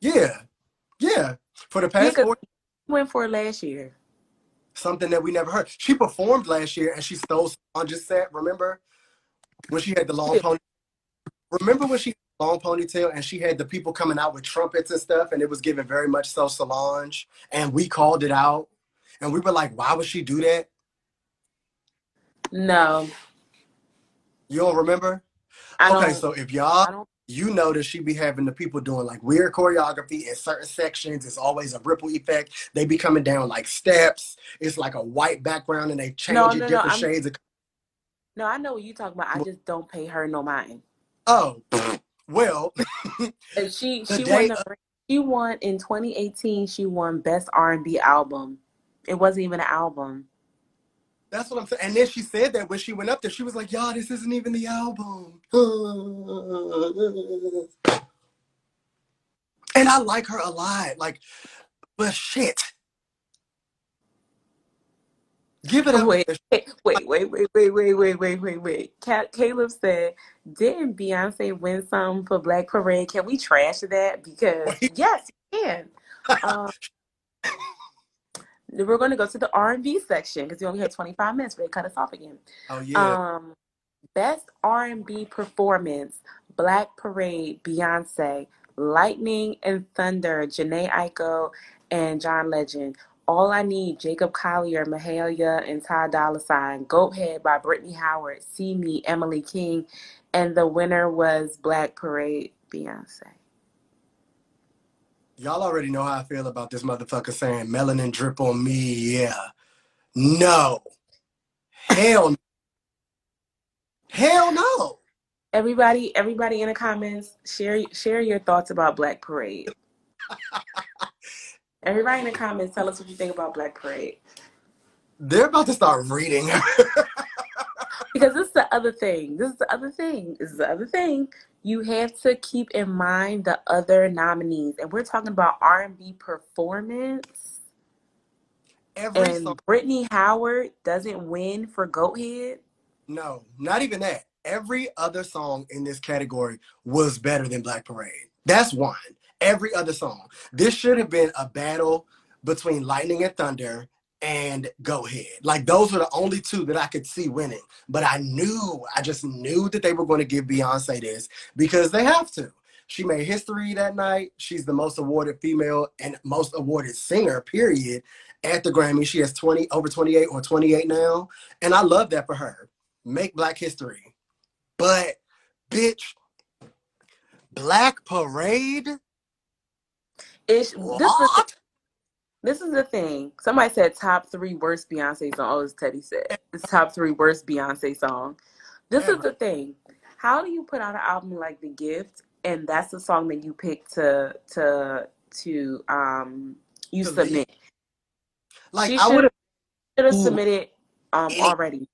yeah, yeah. For the Yeah, past 'cause four, she went for it last year. something that we never heard. She performed last year and she stole on just set. Remember when she had the long Yeah. pony? Remember when she long ponytail and she had the people coming out with trumpets and stuff, and it was given very much so Solange, and we called it out, and we were like, why would she do that? No, You don't remember? I okay, don't. so if y'all you know that she be having the people doing like weird choreography in certain sections. It's always a ripple effect. They be coming down like steps. It's like a white background and they change No, it no, no. different I'm shades of no. I know what you talking about. I just don't pay her no mind. oh well And she she won. The, she won in 2018. She won best R&B album. It wasn't even an album. that's what I'm saying. And then she said that when she went up there, she was like, Y'all, this isn't even the album. And I like her a lot. Like, but shit. Give it up. Wait, wait, wait, wait, wait, wait, wait, wait, wait, wait. Caleb said, "Didn't Beyonce win something for Black Parade? Can we trash that? Because Wait. yes, you can." Um, we're going to go to the R&B section because we only had 25 minutes. But they cut us off again. Oh yeah. Um, best R&B performance: Black Parade, Beyonce, Lightning and Thunder, Jhené Aiko, and John Legend. All I Need, Jacob Collier, Mahalia, and Ty Dolla Sign. Goat Head by Brittany Howard. See Me, Emily King. And the winner was Black Parade, Beyonce. Y'all already know how I feel about this motherfucker saying melanin drip on me. Yeah. No. Hell no. Hell no. Everybody, everybody in the comments, share share your thoughts about Black Parade. Everybody in the comments, tell us what you think about Black Parade. They're about to start reading. Because this is the other thing. This is the other thing. This is the other thing. You have to keep in mind the other nominees, and we're talking about R and B performance. Every And song. Brittany Howard doesn't win for Goathead. No, not even that. Every other song in this category was better than Black Parade. That's one. Every other song. This should have been a battle between Lightning and Thunder and Goat Head. Like those are the only two that I could see winning. But I knew, I just knew that they were going to give Beyonce this because they have to. She made history that night. She's the most awarded female and most awarded singer, period, at the Grammy. She has 20 over 28 or 28 now. And I love that for her. Make black history. But bitch, Black Parade? Ish. This is the This is the thing. Somebody said top three worst Beyonce song. Oh, it's Teddy said. It's top three worst Beyonce song. This is the thing. How do you put out an album like The Gift and that's the song that you pick to to to um you To submit? Like She I would have Should have submitted um already.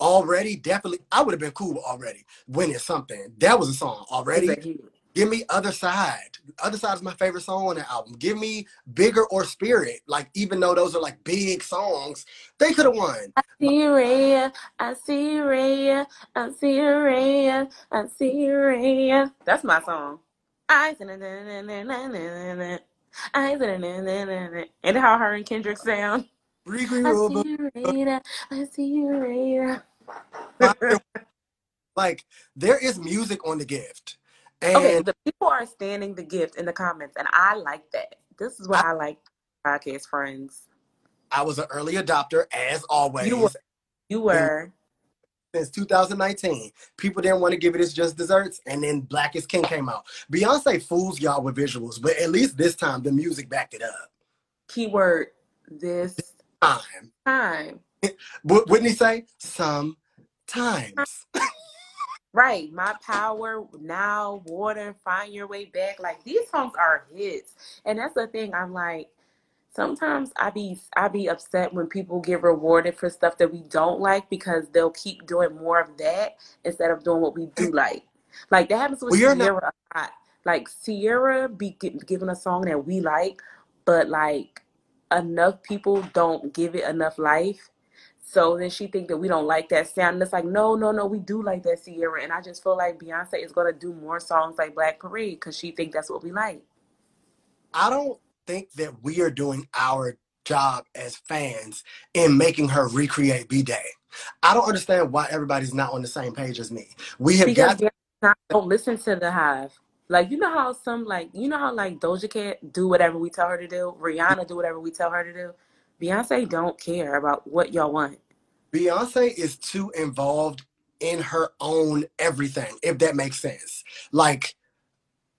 Already, definitely, I would have been cool already winning something. That was a song already. Hit. Give me Other Side. Other Side is my favorite song on the album. Give me Bigger or Spirit. Like, even though those are like big songs, they could have won. I see Ray, I see Ray, I see Ray, I see Ray. That's my song. I I and how her and Kendrick sound. Riri I Robo- see Ray, I see Ray. like, there is music on the gift. And Okay, the people are standing the gift in the comments, and I like that. This is why I like podcast friends. I was an early adopter, as always. You were, you were. since 2019. People didn't want to give it its just desserts, and then Black is King came out. Beyonce fools y'all with visuals, but at least this time the music backed it up. Keyword this Time. time. What Whitney say? Sometimes. Right, my power now, water, find your way back. Like these songs are hits, and that's the thing. I'm like, sometimes I be I be upset when people get rewarded for stuff that we don't like because they'll keep doing more of that instead of doing what we do like. Like that happens with Well, you're not- Ciara a lot. Like Ciara be gi- giving a song that we like, but like enough people don't give it enough life. So then she think that we don't like that sound. And it's like, no, no, no, we do like that Ciara. And I just feel like Beyonce is gonna do more songs like Black Parade because she think that's what we like. I don't think that we are doing our job as fans in making her recreate B'Day. I don't understand why everybody's not on the same page as me. We have Because got not- don't listen to the Hive. Like you know how some like you know how like Doja Cat do whatever we tell her to do, Rihanna do whatever we tell her to do. Beyonce don't care about what y'all want. Beyonce is too involved in her own everything, if that makes sense. Like,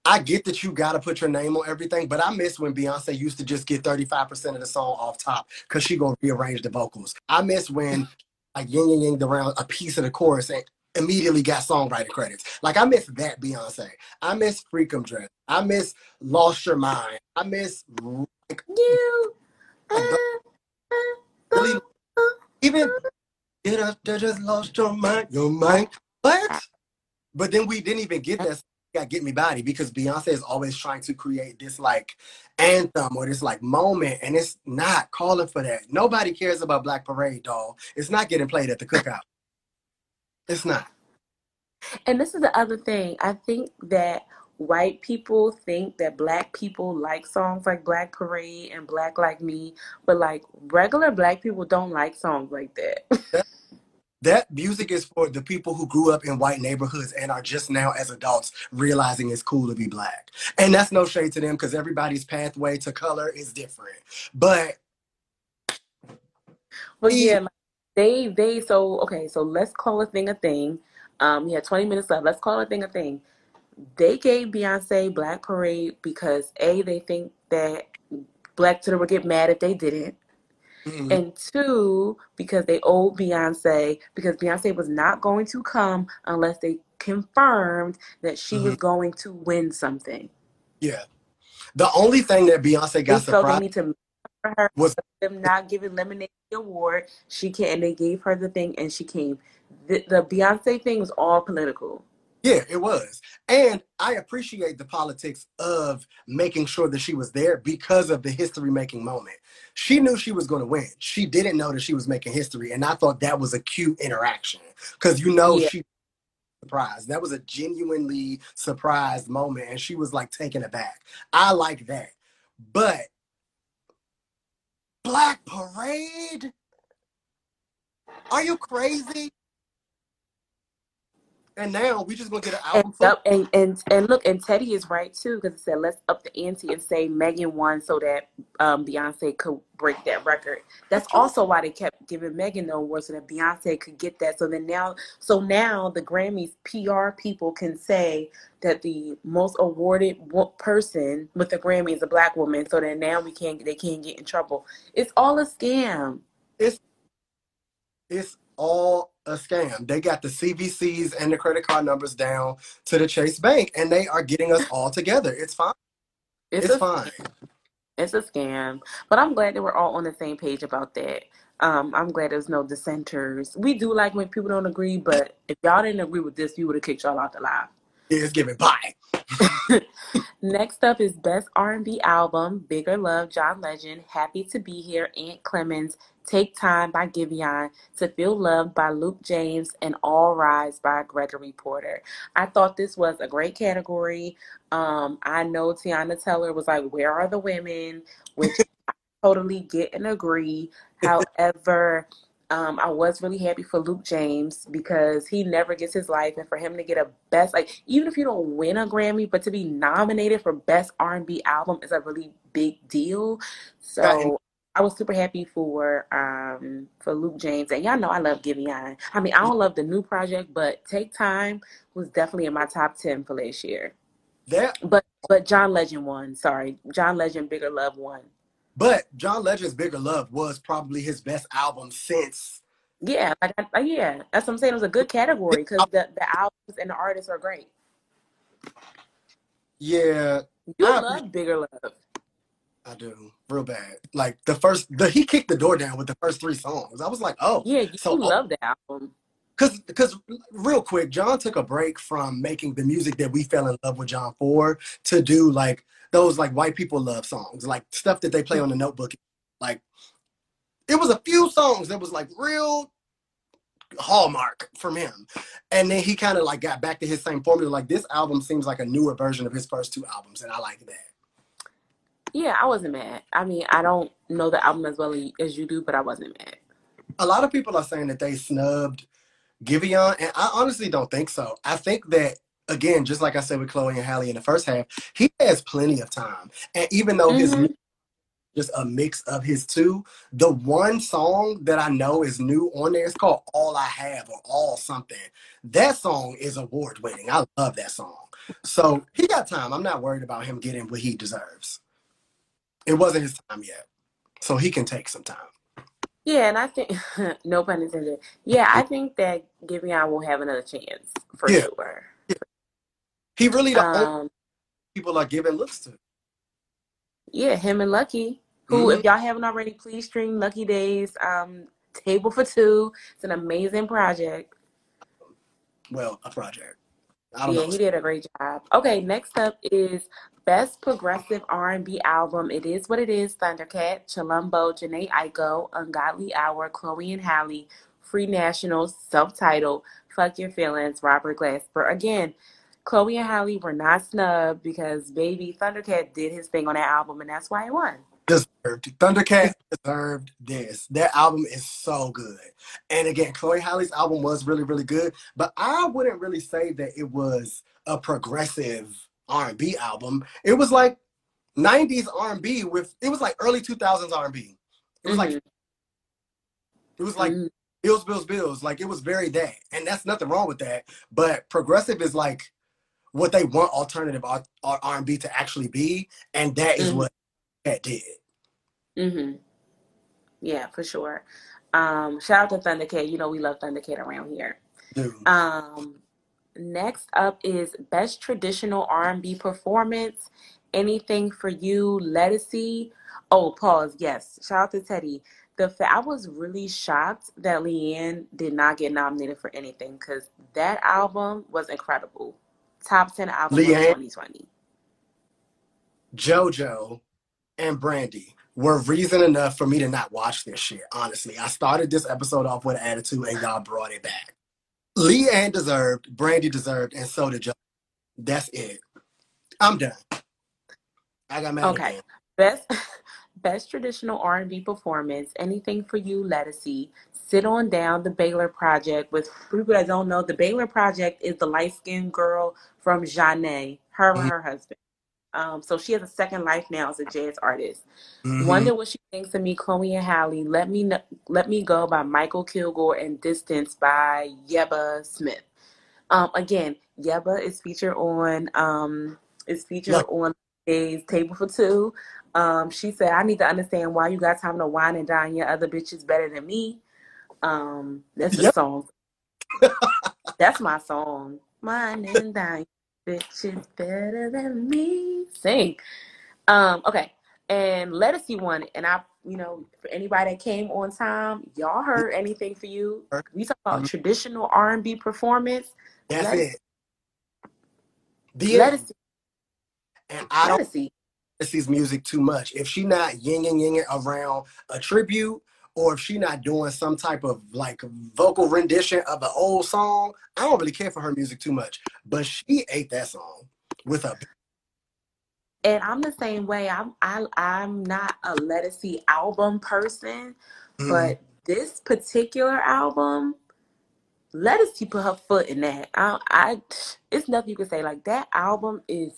I get that you got to put your name on everything, but I miss when Beyonce used to just get 35% of the song off top because she to rearrange the vocals. I miss when like Ying Yang Yang around a piece of the chorus and immediately got songwriter credits. Like, I miss that Beyonce. I miss Freakum Dress. I miss Lost Your Mind. I miss like, You uh, really even get up there just lost your mind your mind. What? Ah. But then we didn't even get ah. that got Get Me Bodied because beyonce is always trying to create this like anthem or this like moment and it's not calling for that. Nobody cares about black parade doll it's not getting played at the cookout. It's not. And this is the other thing. I think that white people think that black people like songs like Black Parade and Black Like Me, but like regular black people don't like songs like that. That music is for the people who grew up in white neighborhoods and are just now as adults realizing it's cool to be black and that's no shade to them because everybody's pathway to color is different but But Yeah. like, they they so okay, so let's call a thing a thing. Um, we have 20 minutes left. Let's call a thing a thing. They gave Beyonce Black Parade because A, they think that black children would get mad if they didn't. Mm, And two, because they owed Beyonce, because Beyonce was not going to come unless they confirmed that she was going to win something. yeah the only thing that beyonce They got they surprised need to for her was them not giving Lemonade the award. She came and they gave her the thing and she came. The, the Beyonce thing was all political. Yeah, it was. And I appreciate the politics of making sure that she was there because of the history making moment. She knew she was going to win. She didn't know that she was making history. And I thought that was a cute interaction because you know Yeah. she surprised. That was a genuinely surprised moment. And she was like taken aback. I like that. But Black Parade? Are you crazy? And now we just gonna get an album full. up, and and and look, and Teddy is right too because it said let's up the ante and say Megan won so that um, Beyonce could break that record. That's also why they kept giving Megan the award so that Beyonce could get that. So then now, so now the Grammys PR people can say that the most awarded person with the Grammy is a black woman. So that now we can't they can't get in trouble. It's all a scam. it's it's all a scam. They got the CVCs and the credit card numbers down to the Chase Bank, and they are getting us all together. It's fine. It's, It's a fine. It's a scam, but I'm glad that we're all on the same page about that. Um, I'm glad there's no dissenters. We do like when people don't agree, but if y'all didn't agree with this, we would have kicked y'all out the live. Yeah, it's giving bye. Next up is Best R&B Album, Bigger Love, John Legend, Happy to Be Here, Ant Clemons, Take Time by Giveon, To Feel Loved by Luke James, and All Rise by Gregory Porter. I thought this was a great category. Um, I know Teyana Taylor was like, Where are the women? Which I totally get and agree. However, um, I was really happy for Luke James because he never gets his life, and for him to get a best, like even if you don't win a Grammy, but to be nominated for best R and B album is a really big deal. So I was super happy for um for Luke James, and y'all know I love Give Giveon. I mean, I don't love the new project, but Take Time was definitely in my top ten for last year. That, But but John Legend won. Sorry, John Legend, Bigger Love won. But John Legend's Bigger Love was probably his best album since. Yeah, like, I, yeah, that's what I'm saying. It was a good category because the, the albums and the artists are great. Yeah, You I love Bigger Love. I do real bad. Like the first, the he kicked the door down with the first three songs. I was like, oh, Yeah, you so love the album. Because because real quick, John took a break from making the music that we fell in love with John for to do like those like white people love songs, like stuff that they play on the Notebook. Like it was a few songs that was like real hallmark from him, and then he kind of like got back to his same formula. Like this album seems like a newer version of his first two albums, and I like that. Yeah, I wasn't mad. I mean, I don't know the album as well as you do, but I wasn't mad. a lot of people are saying that they snubbed Giveon, and I honestly don't think so. I think that again, just like I said with Chloe and Halle in the first half, he has plenty of time. And even though his Mhm. music is just a mix of his two, the one song that I know is new on there is called All I Have or All Something. That song is award winning. I love that song. So he got time. I'm not worried about him getting what he deserves. It wasn't his time yet. So he can take some time. Yeah, and I think no pun intended. Yeah, I think that Giveon will have another chance for Yeah. sure. He really the only Um, people are giving looks to. yeah, him and Lucky. Who, Mhm. if y'all haven't already, please stream Lucky Daye's. Um, Table for Two. It's an amazing project. well, a project. I don't Yeah, know. he did a great job. Okay, next up is Best Progressive R&B Album. It is what it is. Thundercat, Chilombo, Jhené Aiko, Ungodly Hour, Chloe and Halle, Free National, Self-Titled, Fuck Your Feelings, Robert Glasper. Again, Chloe and Halle were not snubbed because baby Thundercat did his thing on that album, and that's why it won. Deserved. Thundercat deserved this. That album is so good. And again, Chloe Halle's album was really, really good. But I wouldn't really say that it was a progressive R&B album. It was like 90s R&B with. It was like early 2000s R&B. It was like Mhm. it was like Mhm. bills, bills, bills. Like it was very that, and that's nothing wrong with that. But progressive is like what they want alternative R and B to actually be, and that is Mhm. what that did. Mhm. Yeah, for sure. Um, shout out to Thundercat. You know we love Thundercat around here. Dude. Um, next up is best traditional R&B performance. Anything for you, Ledisi. Oh, pause. Yes, shout out to Teddy. The fa- I was really shocked that Leanne did not get nominated for anything because that album was incredible. Top ten album of Leanne? 2020. JoJo and Brandy were reason enough for me to not watch this shit. Honestly, I started this episode off with attitude, and y'all brought it back. Leanne deserved, Brandy deserved, and so did JoJo. That's it. I'm done. I got mad. Okay. Best best traditional R&B performance. Anything for you, Ledisi. Sit on down. The Baylor Project. With people that don't know, the Baylor Project is the light skinned girl from Zhané, her and mm-hmm. her husband. Um, so she has a second life now as a jazz artist. Mhm. Wonder what she thinks of me, Chloe and Halle. Let me know, let me go by Mykal Kilgore and Distance by Yebba Smith. Um, again, Yebba is featured on um is featured on Daye's Table for Two. Um, she said, I need to understand why you got time to wine and dine your other bitches better than me. Um, that's the Yep. song. that's my song. Wine and dine bitches better than me. Sing. Um, okay. And Ledisi won, and I you know, for anybody that came on time, y'all heard anything for you. We talk about Mhm. traditional R and B performance. That's Let it. The let us see. And I Let don't us see. Music too much. If she not yin yang yinging around a tribute, or if she not doing some type of like vocal rendition of an old song, I don't really care for her music too much. But she ate that song with a And I'm the same way. I'm I I'm not a Ledisi album person, Mhm. but this particular album, Ledisi put her foot in that. I, I it's nothing you can say. Like that album is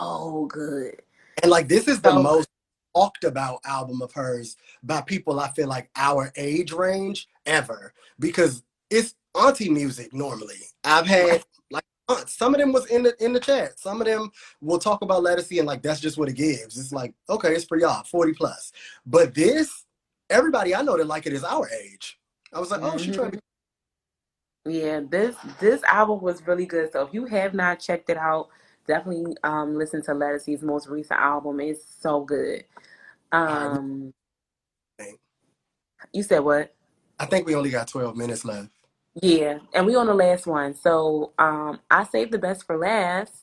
so good. And like this is the So most talked about album of hers by people I feel like our age range ever because it's auntie music normally. I've had like aunts. Some of them was in the in the chat. Some of them will talk about Ledisi and like that's just what it gives. It's like, okay, it's for y'all, 40 plus. But this, everybody I know that like it is our age. I was like, oh, she trying to mm-hmm. Yeah, this this album was really good. So if you have not checked it out, definitely um listen to Ledisi's most recent album. It's so good. all right, we Um, you said what? I think we only got 12 minutes left. Yeah, and we on the last one. So um I saved the best for last.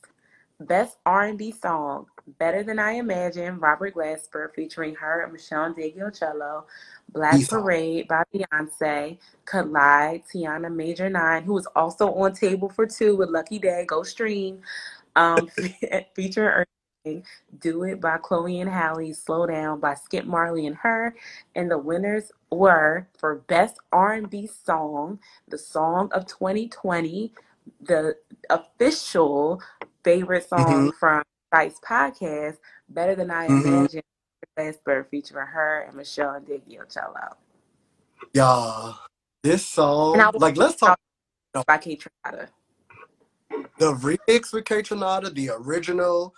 Best R&B song, Better Than I Imagined, Robert Glasper featuring her and Meshell Ndegeocello, Black. Parade by Beyonce, Collide, Tiana Major 9, who is also on Table for Two with Lucky Daye, Go Stream, um, featuring Ernestine, Do It by Chloe and Hallie, Slow Down by Skip Marley and Her, and the winners were for Best R&B Song, the Song of 2020, the official favorite song from Psyce Podcast, Better Than I hmm Imagined, Glasper featuring her and Meshell Ndegeocello. Y'all, this And I song, like, let's talk. by Kate Tranada. The remix with Renata, the original,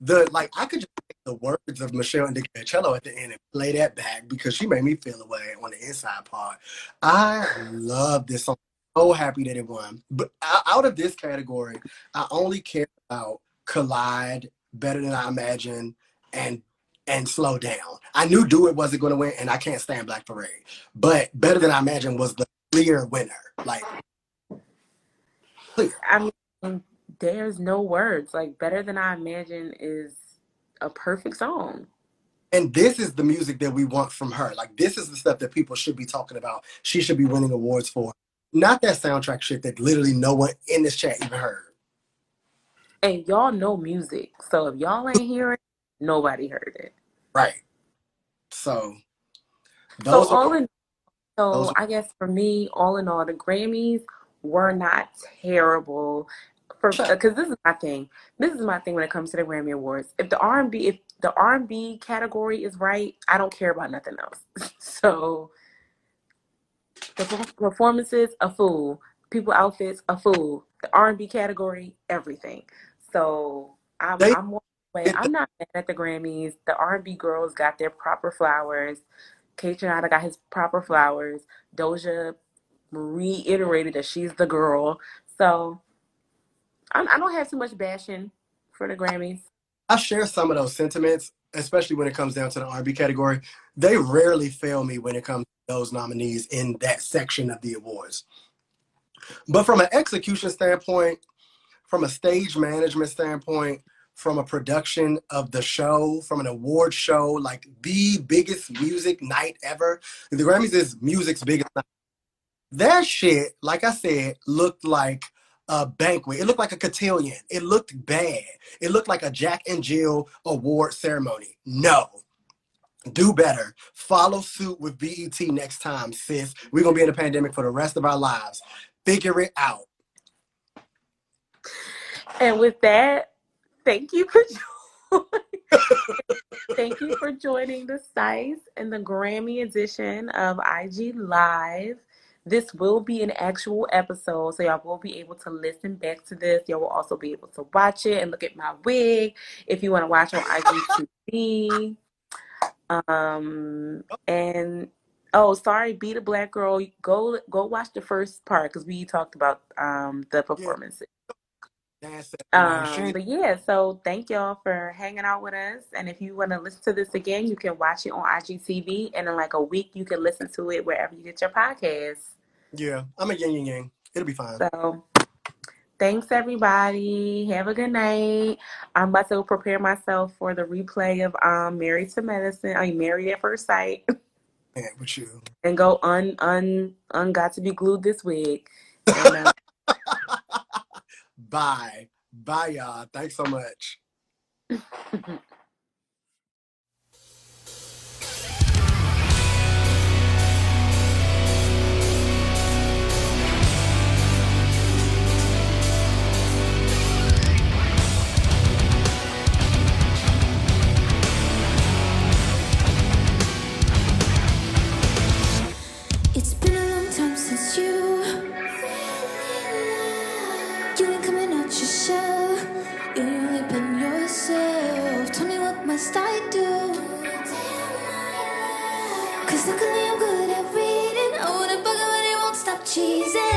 the like I could just take the words of Michelle and DiCarlo at the end and play that back because she made me feel away on the inside part. I love this song. So happy that it won. But out of this category, I only care about Collide, Better Than I Imagine, and and Slow Down. I knew Do It wasn't going to win, and I can't stand Black Parade. But Better Than I Imagine was the clear winner. Like clear. I mean, there's no words. Like Better Than I Imagine is a perfect song. And this is the music that we want from her. Like this is the stuff that people should be talking about. She should be winning awards for. Not that soundtrack shit that literally no one in this chat even heard. And y'all know music. So if y'all ain't hearing, nobody heard it. Right. So So those are all in so I guess for me, all in all, the Grammys were not terrible. For Sure. Uh, because this is my thing. This is my thing when it comes to the Grammy Awards. If the R and B, if the R and B category is right, I don't care about nothing else. so the performances, a fool. People outfits, a fool. The R and B category, everything. So I'm they I'm I'm not mad at the Grammys. The R and B girls got their proper flowers. Kaytranada got his proper flowers. Doja reiterated that she's the girl. So I, I don't have too much bashing for the Grammys. I share some of those sentiments, especially when it comes down to the R&B category. They rarely fail me when it comes to those nominees in that section of the awards. But from an execution standpoint, from a stage management standpoint, from a production of the show, from an award show, like the biggest music night ever. The Grammys is music's biggest night. That shit, like I said, looked like a banquet. It looked like a cotillion. It looked bad. It looked like a Jack and Jill award ceremony. No. Do better. Follow suit with BET next time, sis. We're gonna be in a pandemic for the rest of our lives. Figure it out. And with that, thank you for thank you for joining the Psyce and the Grammy edition of IG Live. This will be an actual episode, so y'all will be able to listen back to this. Y'all will also be able to watch it and look at my wig if you want to watch on IGTV. Um, and oh, sorry, be the black girl. Go go watch the first part because we talked about um the performances. Man, she Um, but yeah, so thank y'all for hanging out with us. And if you want to listen to this again, you can watch it on IGTV. And in like a week, you can listen to it wherever you get your podcasts. Yeah, I'm a yin yang yang. It'll be fine. So thanks, everybody. Have a good night. I'm about to prepare myself for the replay of um Married to Medicine. I mean, Married at First Sight, Yeah, with you. and go un un un got to be glued this week. And, uh, Bye. Bye, y'all. Thanks so much. you. Ain't coming out your shell. You really been yourself. Tell me what must I do? Cause luckily I'm good at reading. I wanna bug it but it won't stop cheesing